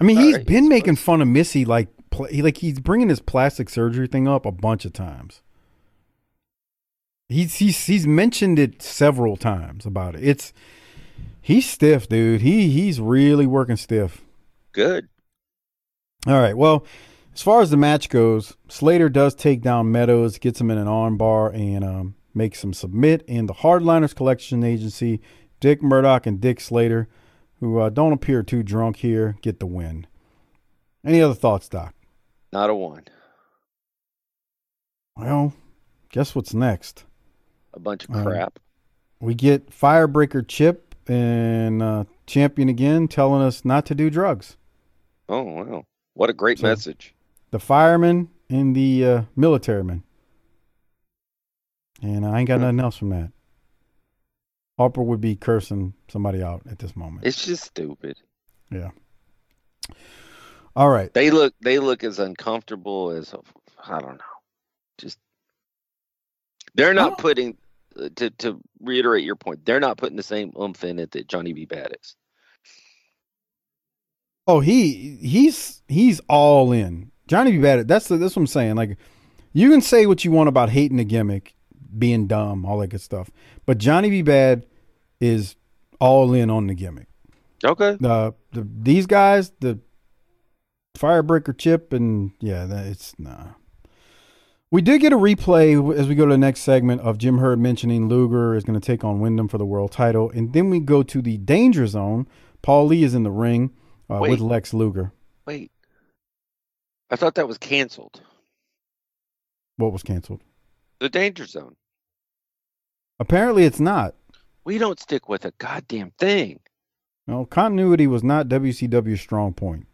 I mean, he's right, been making fun of Missy like pl- he- like he's bringing his plastic surgery thing up a bunch of times. He's he's he's mentioned it several times about it. It's he's stiff, dude. He he's really working stiff. Good. All right. Well, as far as the match goes, Slater does take down Meadows, gets him in an armbar, and um, makes him submit. And the Hardliners Collection Agency, Dick Murdoch and Dick Slater, who uh, don't appear too drunk here, get the win. Any other thoughts, Doc? Not a one. Well, guess what's next? a bunch of Um, crap. We get Firebreaker Chip and uh, Champion again telling us not to do drugs. Oh wow, what a great So- message! The firemen and the uh, military men. And I ain't got nothing else from that. Harper would be cursing somebody out at this moment. It's just stupid. Yeah. All right. They look they look as uncomfortable as I don't know. Just they're not putting uh, to to reiterate your point. They're not putting the same oomph in it that Johnny B. Bad is. Oh, he he's he's all in. Johnny B. Bad. That's the, that's what I'm saying. Like, you can say what you want about hating the gimmick, being dumb, all that good stuff, but Johnny B. Bad is all in on the gimmick. Okay. The, the these guys, the Firebreaker Chip, and yeah, that, it's nah. We did get a replay as we go to the next segment of Jim Herd mentioning Luger is going to take on Windham for the world title, and then we go to the Danger Zone. Paul Lee is in the ring uh, with Lex Luger. Wait. I thought that was canceled. What was canceled? The danger zone. Apparently, it's not. We don't stick with a goddamn thing. No, continuity was not WCW's strong point.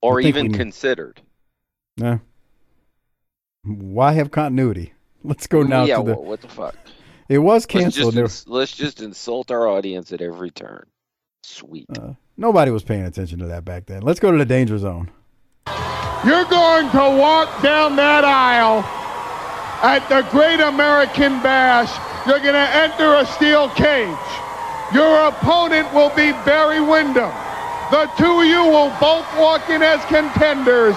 Or even considered. Nah. Why have continuity? Let's go now yeah, to the. wha- what the fuck? It was Let's canceled. just, let's just insult our audience at every turn. Sweet. Uh, nobody was paying attention to that back then. Let's go to the danger zone. You're going to walk down that aisle at the Great American Bash. You're going to enter a steel cage. Your opponent will be Barry Windham. The two of you will both walk in as contenders,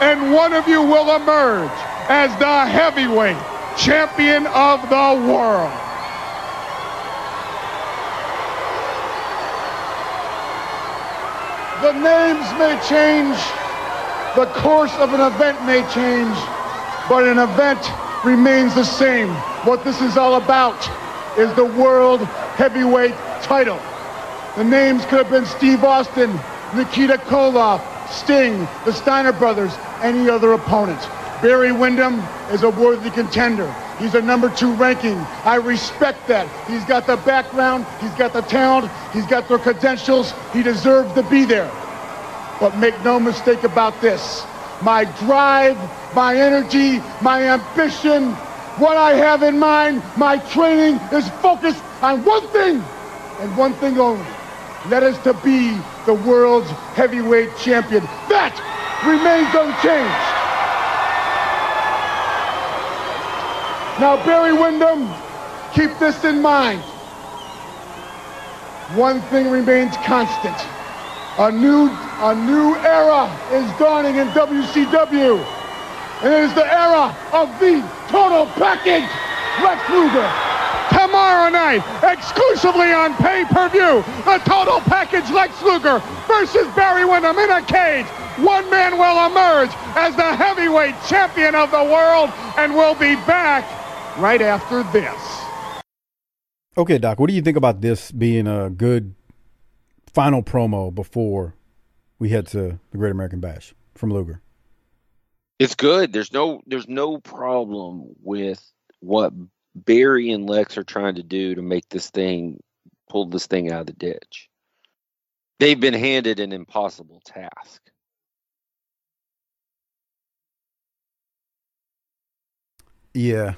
and one of you will emerge as the heavyweight champion of the world. The names may change, the course of an event may change, but an event remains the same. What this is all about is the World Heavyweight title. The names could have been Steve Austin, Nikita Koloff, Sting, the Steiner brothers, any other opponent. Barry Windham is a worthy contender. He's a number two ranking. I respect that. He's got the background, he's got the talent, he's got the credentials. He deserves to be there. But make no mistake about this. My drive, my energy, my ambition, what I have in mind, my training is focused on one thing and one thing only. That is to be the world's heavyweight champion. That remains unchanged. Now, Barry Windham, keep this in mind. One thing remains constant. A new, a new era is dawning in WCW. And it is the era of the total package. Lex Luger. Tomorrow night, exclusively on pay-per-view, the total package Lex Luger versus Barry Windham in a cage. One man will emerge as the heavyweight champion of the world and will be back right after this. Okay, Doc, what do you think about this being a good final promo before we head to the Great American Bash from Luger? It's good. There's no there's no problem with what Barry and Lex are trying to do to make this thing pull this thing out of the ditch. They've been handed an impossible task. Yeah.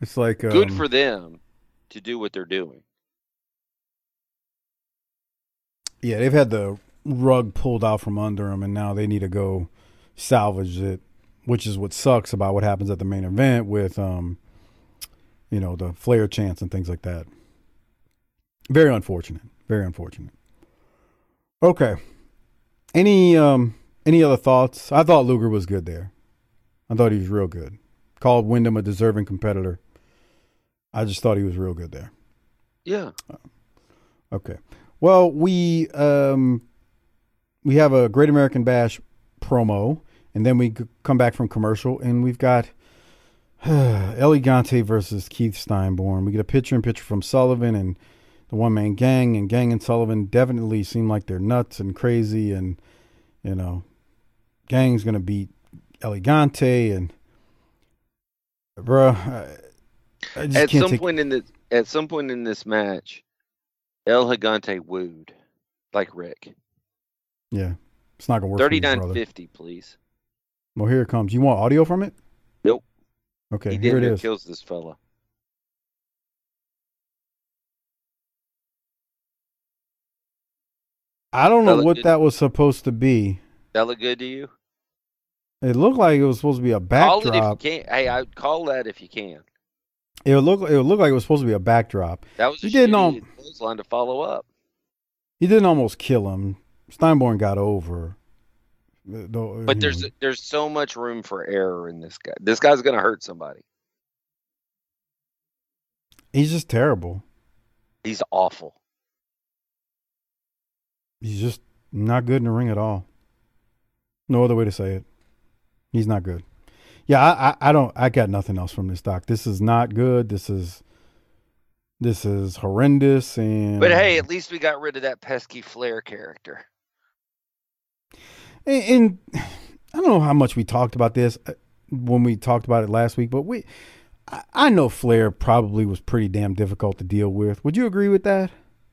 It's like Good um, for them to do what they're doing. Yeah, they've had the rug pulled out from under them, and now they need to go salvage it, which is what sucks about what happens at the main event with, um, you know, the Flair chance and things like that. Very unfortunate. Very unfortunate. Okay. Any um any other thoughts? I thought Luger was good there. I thought he was real good. Called Windham a deserving competitor. I just thought he was real good there. Yeah. Okay. Well, we um we have a Great American Bash promo, and then we come back from commercial, and we've got El Gigante versus Keith Steinborn. We get a picture in picture from Sullivan and the one man gang, and Gang and Sullivan definitely seem like they're nuts and crazy, and you know, Gang's gonna beat El Gigante, and bro. I, At some point in this, at some point in this match, El Gigante wooed like Rick. yeah, it's not gonna work. Thirty nine fifty, please. Well, here it comes. You want audio from it? Nope. Okay, he here it kills this fella. I don't know That what that was supposed to be. That look good to you? It looked like it was supposed to be a Call it if you backdrop. can. Hey, I call that if you can. It would look. It would look like it was supposed to be a backdrop. That was He didn't shitty al- clothesline to follow up. He didn't almost kill him. Steinborn got over. But there's know, there's so much room for error in this guy. This guy's gonna hurt somebody. he's just terrible. He's awful. He's just not good in the ring at all. No other way to say it. He's not good. Yeah, I, I, I don't. I got nothing else from this doc. This is not good. This is. This is horrendous. And But hey, at least we got rid of that pesky Flair character. and, and I don't know how much we talked about this uh, when we talked about it last week, but we. I, I know Flair probably was pretty damn difficult to deal with. Would you agree with that?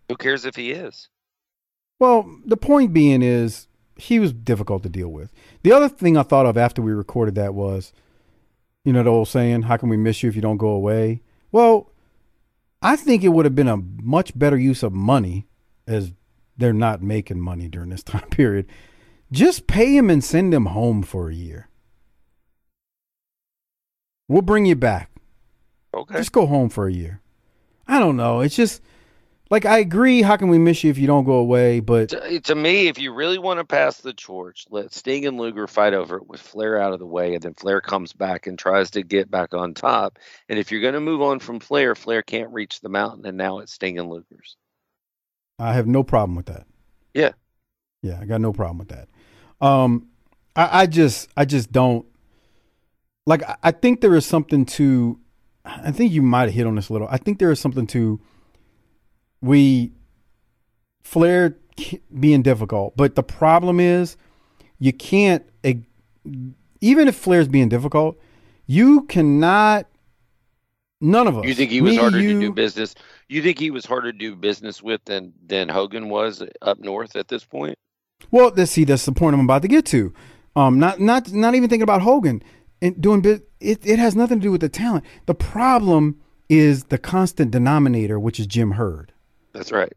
Who cares if he is? Well, the point being is he was difficult to deal with. The other thing I thought of after we recorded that was, you know, the old saying, "How can we miss you if you don't go away?" Well, I think it would have been a much better use of money, as they're not making money during this time period. Just pay him and send him home for a year. We'll bring you back. Okay. Just go home for a year. I don't know. It's just like I agree. How can we miss you if you don't go away? But To, to me, if you really want to pass the torch, let Sting and Luger fight over it with Flair out of the way, and then Flair comes back and tries to get back on top. And if you're going to move on from Flair, Flair can't reach the mountain, and now it's Sting and Luger's. I have no problem with that. Yeah. Yeah, I got no problem with that. Um, I, I just, I just don't like. I, I think there is something to. I think you might have hit on this a little. I think there is something to. We, Flair being difficult, but the problem is, you can't. Even if Flair's being difficult, you cannot. None of us. You think he was harder you, to do business? You think he was harder to do business with than than Hogan was up north at this point? Well, let's see. That's the point I'm about to get to. Um, not not not even thinking about Hogan and doing bit. It it has nothing to do with the talent. The problem is the constant denominator, which is Jim Herd. That's right.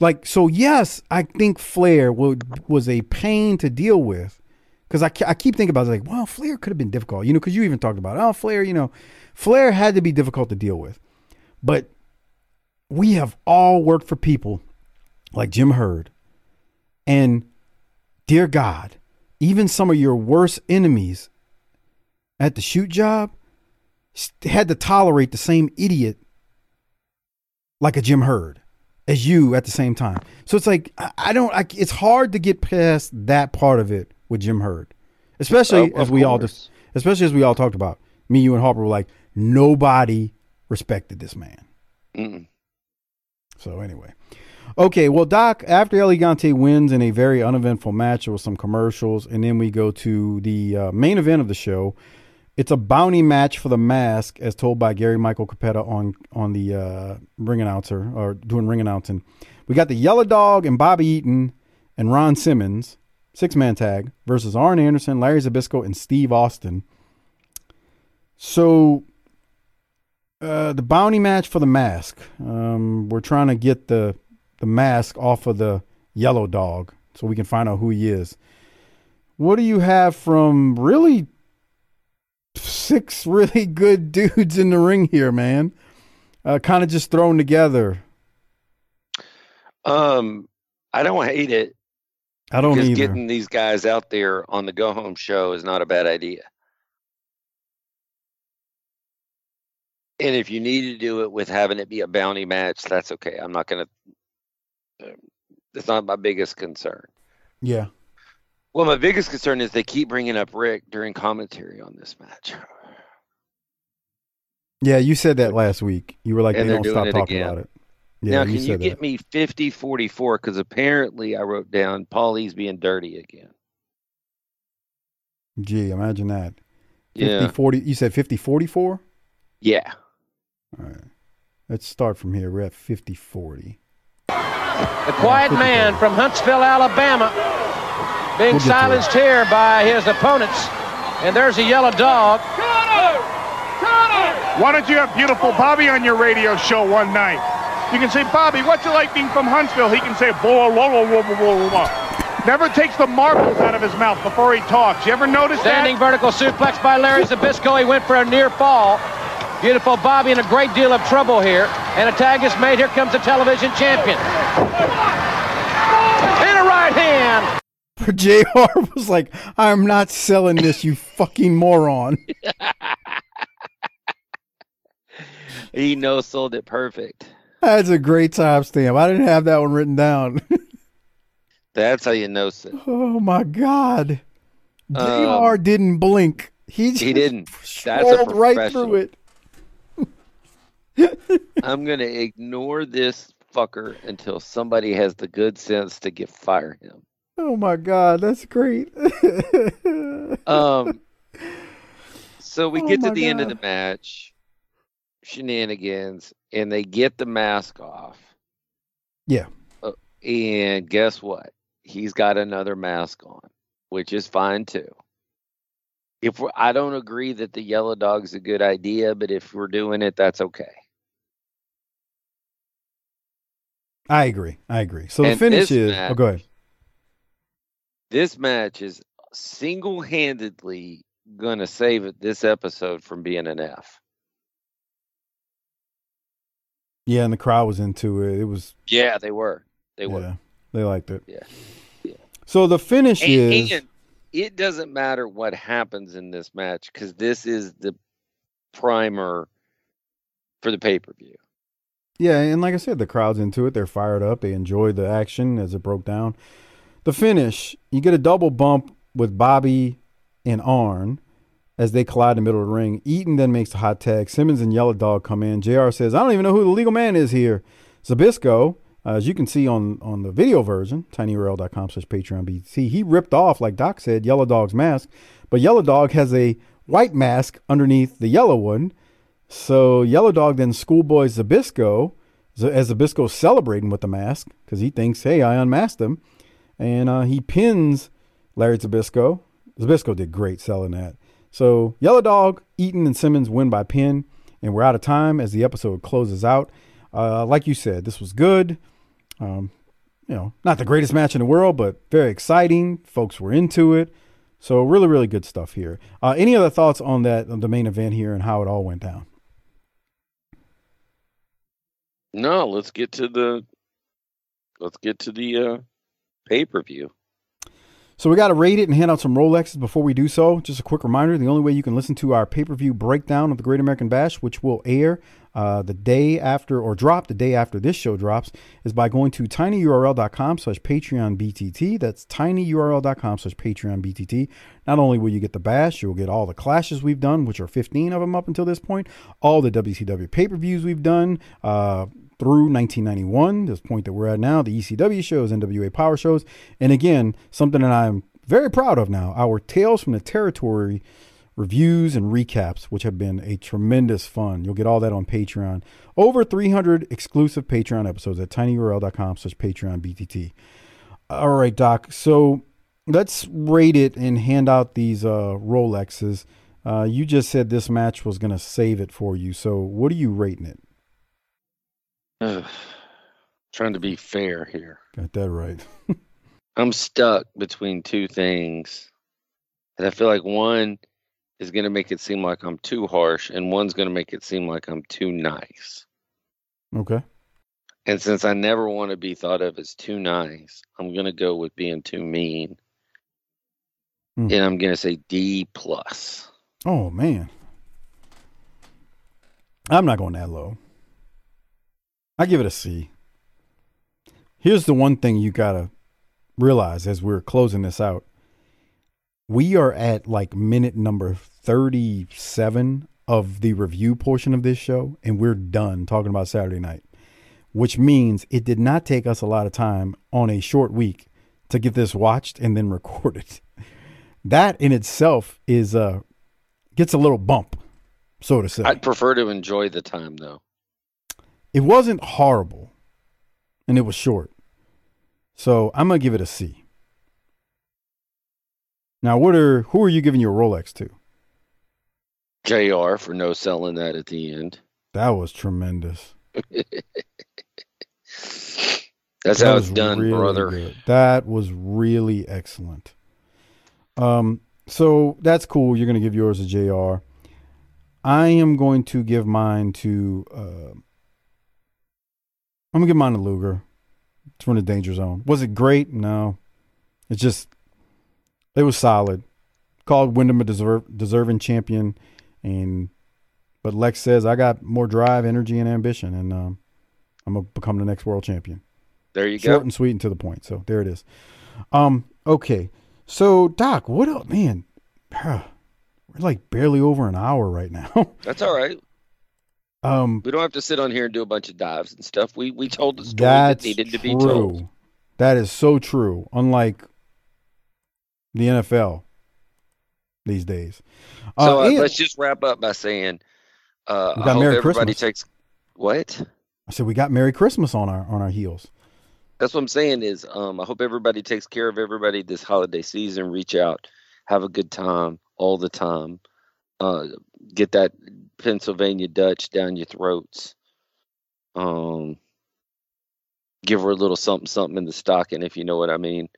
Like so, yes, I think Flair would, was a pain to deal with because I, I keep thinking about it, like, well, Flair could have been difficult, you know, because you even talked about, oh, Flair, you know, Flair had to be difficult to deal with, but we have all worked for people like Jim Herd, and dear God, even some of your worst enemies at the shoot job had to tolerate the same idiot like a Jim Herd as you at the same time. So it's like I, I don't. I, it's hard to get past that part of it with Jim Herd, especially Oh, as we all just, especially as we all talked about. Me, you, and Harper were like nobody respected this man. Mm-mm. So anyway, okay. Well, Doc, after El Gigante wins in a very uneventful match with some commercials, and then we go to the uh, main event of the show. It's a bounty match for the mask, as told by Gary Michael Cappetta on on the uh, ring announcer or doing ring announcing. We got the Yellow Dog and Bobby Eaton and Ron Simmons six man tag versus Arn Anderson, Larry Zbyszko, and Steve Austin. So uh, the bounty match for the mask. Um, we're trying to get the the mask off of the yellow dog so we can find out who he is. What do you have from really six really good dudes in the ring here, man? Uh, kind of just thrown together. Um, I don't hate it. I don't because either. getting these guys out there on the go home show is not a bad idea. And if you need to do it with having it be a bounty match, that's okay. I'm not going to. That's not my biggest concern. Yeah. Well, my biggest concern is they keep bringing up Rick during commentary on this match. Yeah, you said that last week. You were like, And they they're don't stop doing it talking again. about it. Yeah, now, can you, said get that. me 50 44? Because apparently I wrote down Paul E's being dirty again. Gee, imagine that. 50, Yeah. 40, you said 50 44? Yeah. All right. Let's start from here. We're at 50 40. The quiet man from Huntsville, Alabama, being We'll silenced here by his opponents. And there's a yellow dog. Why don't you have beautiful Bobby on your radio show one night? You can say, Bobby, what's it like being from Huntsville? He can say, blah, blah, blah, blah, blah, blah, blah. Never takes the marbles out of his mouth before he talks. You ever notice Standing that? Standing vertical suplex by Larry Zbyszko. He went for a near fall. Beautiful Bobby in a great deal of trouble here. And a tag is made. Here comes the television champion. And a right hand. JR was like, I'm not selling this, you fucking moron. He no sold it perfect. That's a great timestamp. I didn't have that one written down. That's how you know it. oh my God. JR Um, didn't blink. He, just He didn't. That's a right professional. through it. I'm gonna ignore this fucker until somebody has the good sense to get fire him. Oh my God, that's great. Um. So we Oh get to the end of the match, shenanigans, and they get the mask off. Yeah. Uh, and guess what? He's got another mask on, which is fine too. If we're, I don't agree that the yellow dog's a good idea, but if we're doing it, that's okay. I agree. I agree. So the finish is. match- oh, go ahead. This match is single-handedly gonna save it this episode from being an F. Yeah, and the crowd was into it. It was. Yeah, they were. They were. Yeah, they liked it. Yeah. Yeah. So the finish And, is. and it doesn't matter what happens in this match because this is the primer for the pay per view. Yeah, and like I said, the crowd's into it. They're fired up. They enjoyed the action as it broke down. The finish, you get a double bump with Bobby and Arn as they collide in the middle of the ring. Eaton then makes the hot tag. Simmons and Yellow Dog come in. JR says, I don't even know who the legal man is here. Zbyszko, uh, as you can see on, on the video version, tinyurl.com slash Patreon BT, he ripped off, like Doc said, Yellow Dog's mask. But Yellow Dog has a white mask underneath the yellow one. So Yellow Dog then schoolboys Zbyszko as Zbyszko's celebrating with the mask because he thinks, hey, I unmasked him. And uh, he pins Larry Zbyszko. Zbyszko did great selling that. So Yellow Dog, Eaton, and Simmons win by pin. And we're out of time as the episode closes out. Uh, like you said, this was good. Um, you know, not the greatest match in the world, but very exciting. Folks were into it. So really, really good stuff here. Uh, any other thoughts on that, on the main event here and how it all went down? No, let's get to the let's get to the uh, pay per view. So we got to rate it and hand out some Rolexes before we do so. Just a quick reminder: the only way you can listen to our pay-per-view breakdown of the Great American Bash, which will air uh, the day after or drop the day after this show drops, is by going to tinyurl.com/slash Patreon BTT. That's tinyurl.com/slash Patreon BTT. Not only will you get the Bash, you'll get all the clashes we've done, which are 15 of them up until this point, all the WCW pay-per-views we've done. Uh, through 1991, this point that we're at now, the ECW shows, NWA Power shows, and again, something that I'm very proud of now, our Tales from the Territory reviews and recaps, which have been a tremendous fun. You'll get all that on Patreon. Over 300 exclusive Patreon episodes at tinyurl.com slash Patreon BTT. All right, Doc. So let's rate it and hand out these uh, Rolexes. Uh, you just said this match was going to save it for you. So what are you rating it? Ugh. Trying to be fair here. Got that right. I'm stuck between two things. And I feel like one is going to make it seem like I'm too harsh, and one's going to make it seem like I'm too nice. Okay. And since I never want to be thought of as too nice, I'm going to go with being too mean. Hmm. And I'm going to say D plus. Oh man. I'm not going that low. I give it a C. Here's the one thing you gotta realize as we're closing this out. We are at like minute number 37 of the review portion of this show, and we're done talking about Saturday night, which means it did not take us a lot of time on a short week to get this watched and then recorded. That in itself is uh gets a little bump. so to say. I'd prefer to enjoy the time though. It wasn't horrible, and it was short. So I'm gonna give it a C. Now, what are who are you giving your Rolex to? Jr. for no selling that at the end. That was tremendous. That's That how it's done, really brother. good. That was really excellent. Um, so that's cool. You're gonna give yours a JR. I am going to give mine to. Uh, I'm gonna give mine to Luger. It's from the danger zone. Was it great? No. It's just it was solid. Called Windham a deserve, deserving champion, and but Lex says I got more drive, energy, and ambition, and um, I'm gonna become the next world champion. There you Short go. Short and sweet and to the point. So there it is. Um, okay. So Doc, what up, man? We're like barely over an hour right now. That's all right. Um We don't have to sit on here and do a bunch of dives and stuff. We we told the story that needed to be true. told. That is so true. Unlike the NFL these days. So uh, and- let's just wrap up by saying, uh, I hope Merry everybody Christmas. takes what. I said we got Merry Christmas on our on our heels. That's what I'm saying is um, I hope everybody takes care of everybody this holiday season. Reach out, have a good time all the time. Uh, get that Pennsylvania Dutch down your throats. Um, give her a little something something in the stocking if you know what I mean.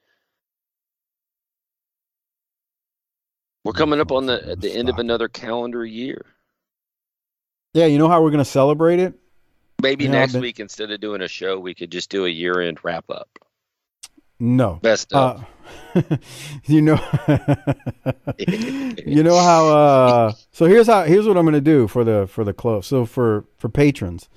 We're coming up on the at the end of another calendar year. Yeah, you know how we're gonna celebrate it? Maybe You know, next been- week instead of doing a show, we could just do a year end wrap up. No. Best of. Uh, you know you know how uh so here's how here's what I'm gonna do for the for the close. So for for patrons,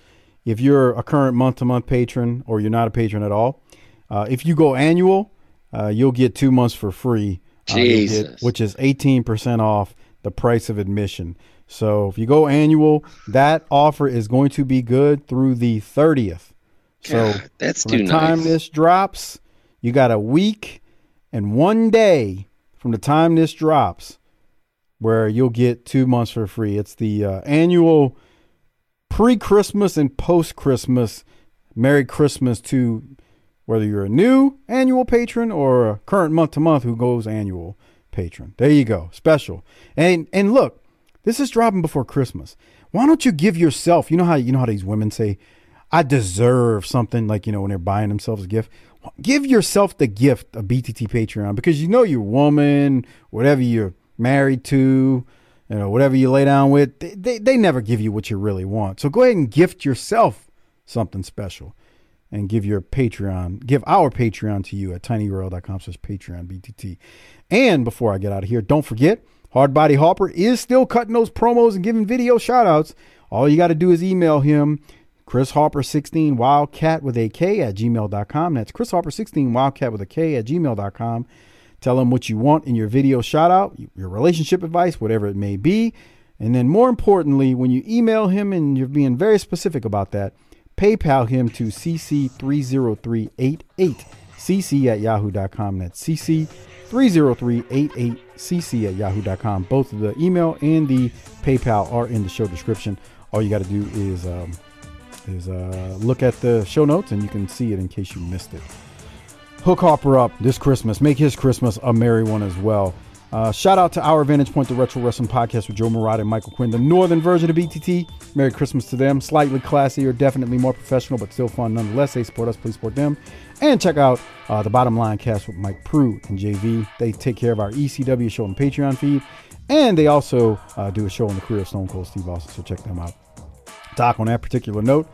if you're a current month to month patron or you're not a patron at all, uh, if you go annual, uh, you'll get two months for free. uh, get- which is 18% off the price of admission. So if you go annual, that offer is going to be good through the 30th. So God, that's from the time nice. this drops, you got a week and one day from the time this drops where you'll get two months for free. It's the uh, annual pre Christmas and post Christmas Merry Christmas to whether you're a new annual patron or a current month to month who goes annual patron. There you go. Special. And and look, this is dropping before Christmas. Why don't you give yourself, you know how you know how these women say, I deserve something like, you know, when they're buying themselves a gift. Give yourself the gift of BTT Patreon because you know your woman, whatever you're married to, you know, whatever you lay down with, they, they, they never give you what you really want. So go ahead and gift yourself something special and give your Patreon, give our Patreon to you at tinyurl.com slash Patreon BTT. And before I get out of here, don't forget, Hard Body Harper is still cutting those promos and giving video shout outs. All you got to do is email him, Chris Harper16 Wildcat with a K at gmail.com. That's Chris Harper16 Wildcat with a K at gmail.com. Tell him what you want in your video shout out, your relationship advice, whatever it may be. And then more importantly, when you email him and you're being very specific about that, PayPal him to cc30388, cc at yahoo.com. That's cc30388, cc at yahoo.com. Both the email and the PayPal are in the show description. All you got to do is um, is uh, look at the show notes and you can see it in case you missed it. Hook Harper up this Christmas. Make his Christmas a merry one as well. Uh, shout out to our Vantage Point, the Retro Wrestling Podcast with Joe Murata and Michael Quinn, the northern version of BTT. Merry Christmas to them. Slightly classier, definitely more professional, but still fun nonetheless. They support us, please support them. And check out uh, the Bottom Line Cast with Mike Prue and JV. They take care of our ECW show on Patreon feed. And they also uh, do a show on the career of Stone Cold Steve Austin, so check them out. Doc, on that particular note,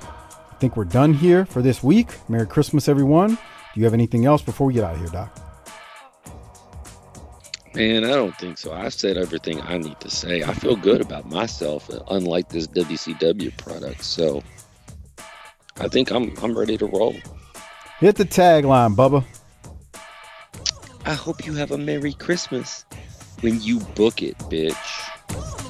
I think we're done here for this week. Merry Christmas, everyone. Do you have anything else before we get out of here, Doc? Man, I don't think so. I've said everything I need to say. I feel good about myself, unlike this WCW product. So I think I'm I'm ready to roll. Hit the tagline, Bubba. I hope you have a Merry Christmas when you book it, bitch.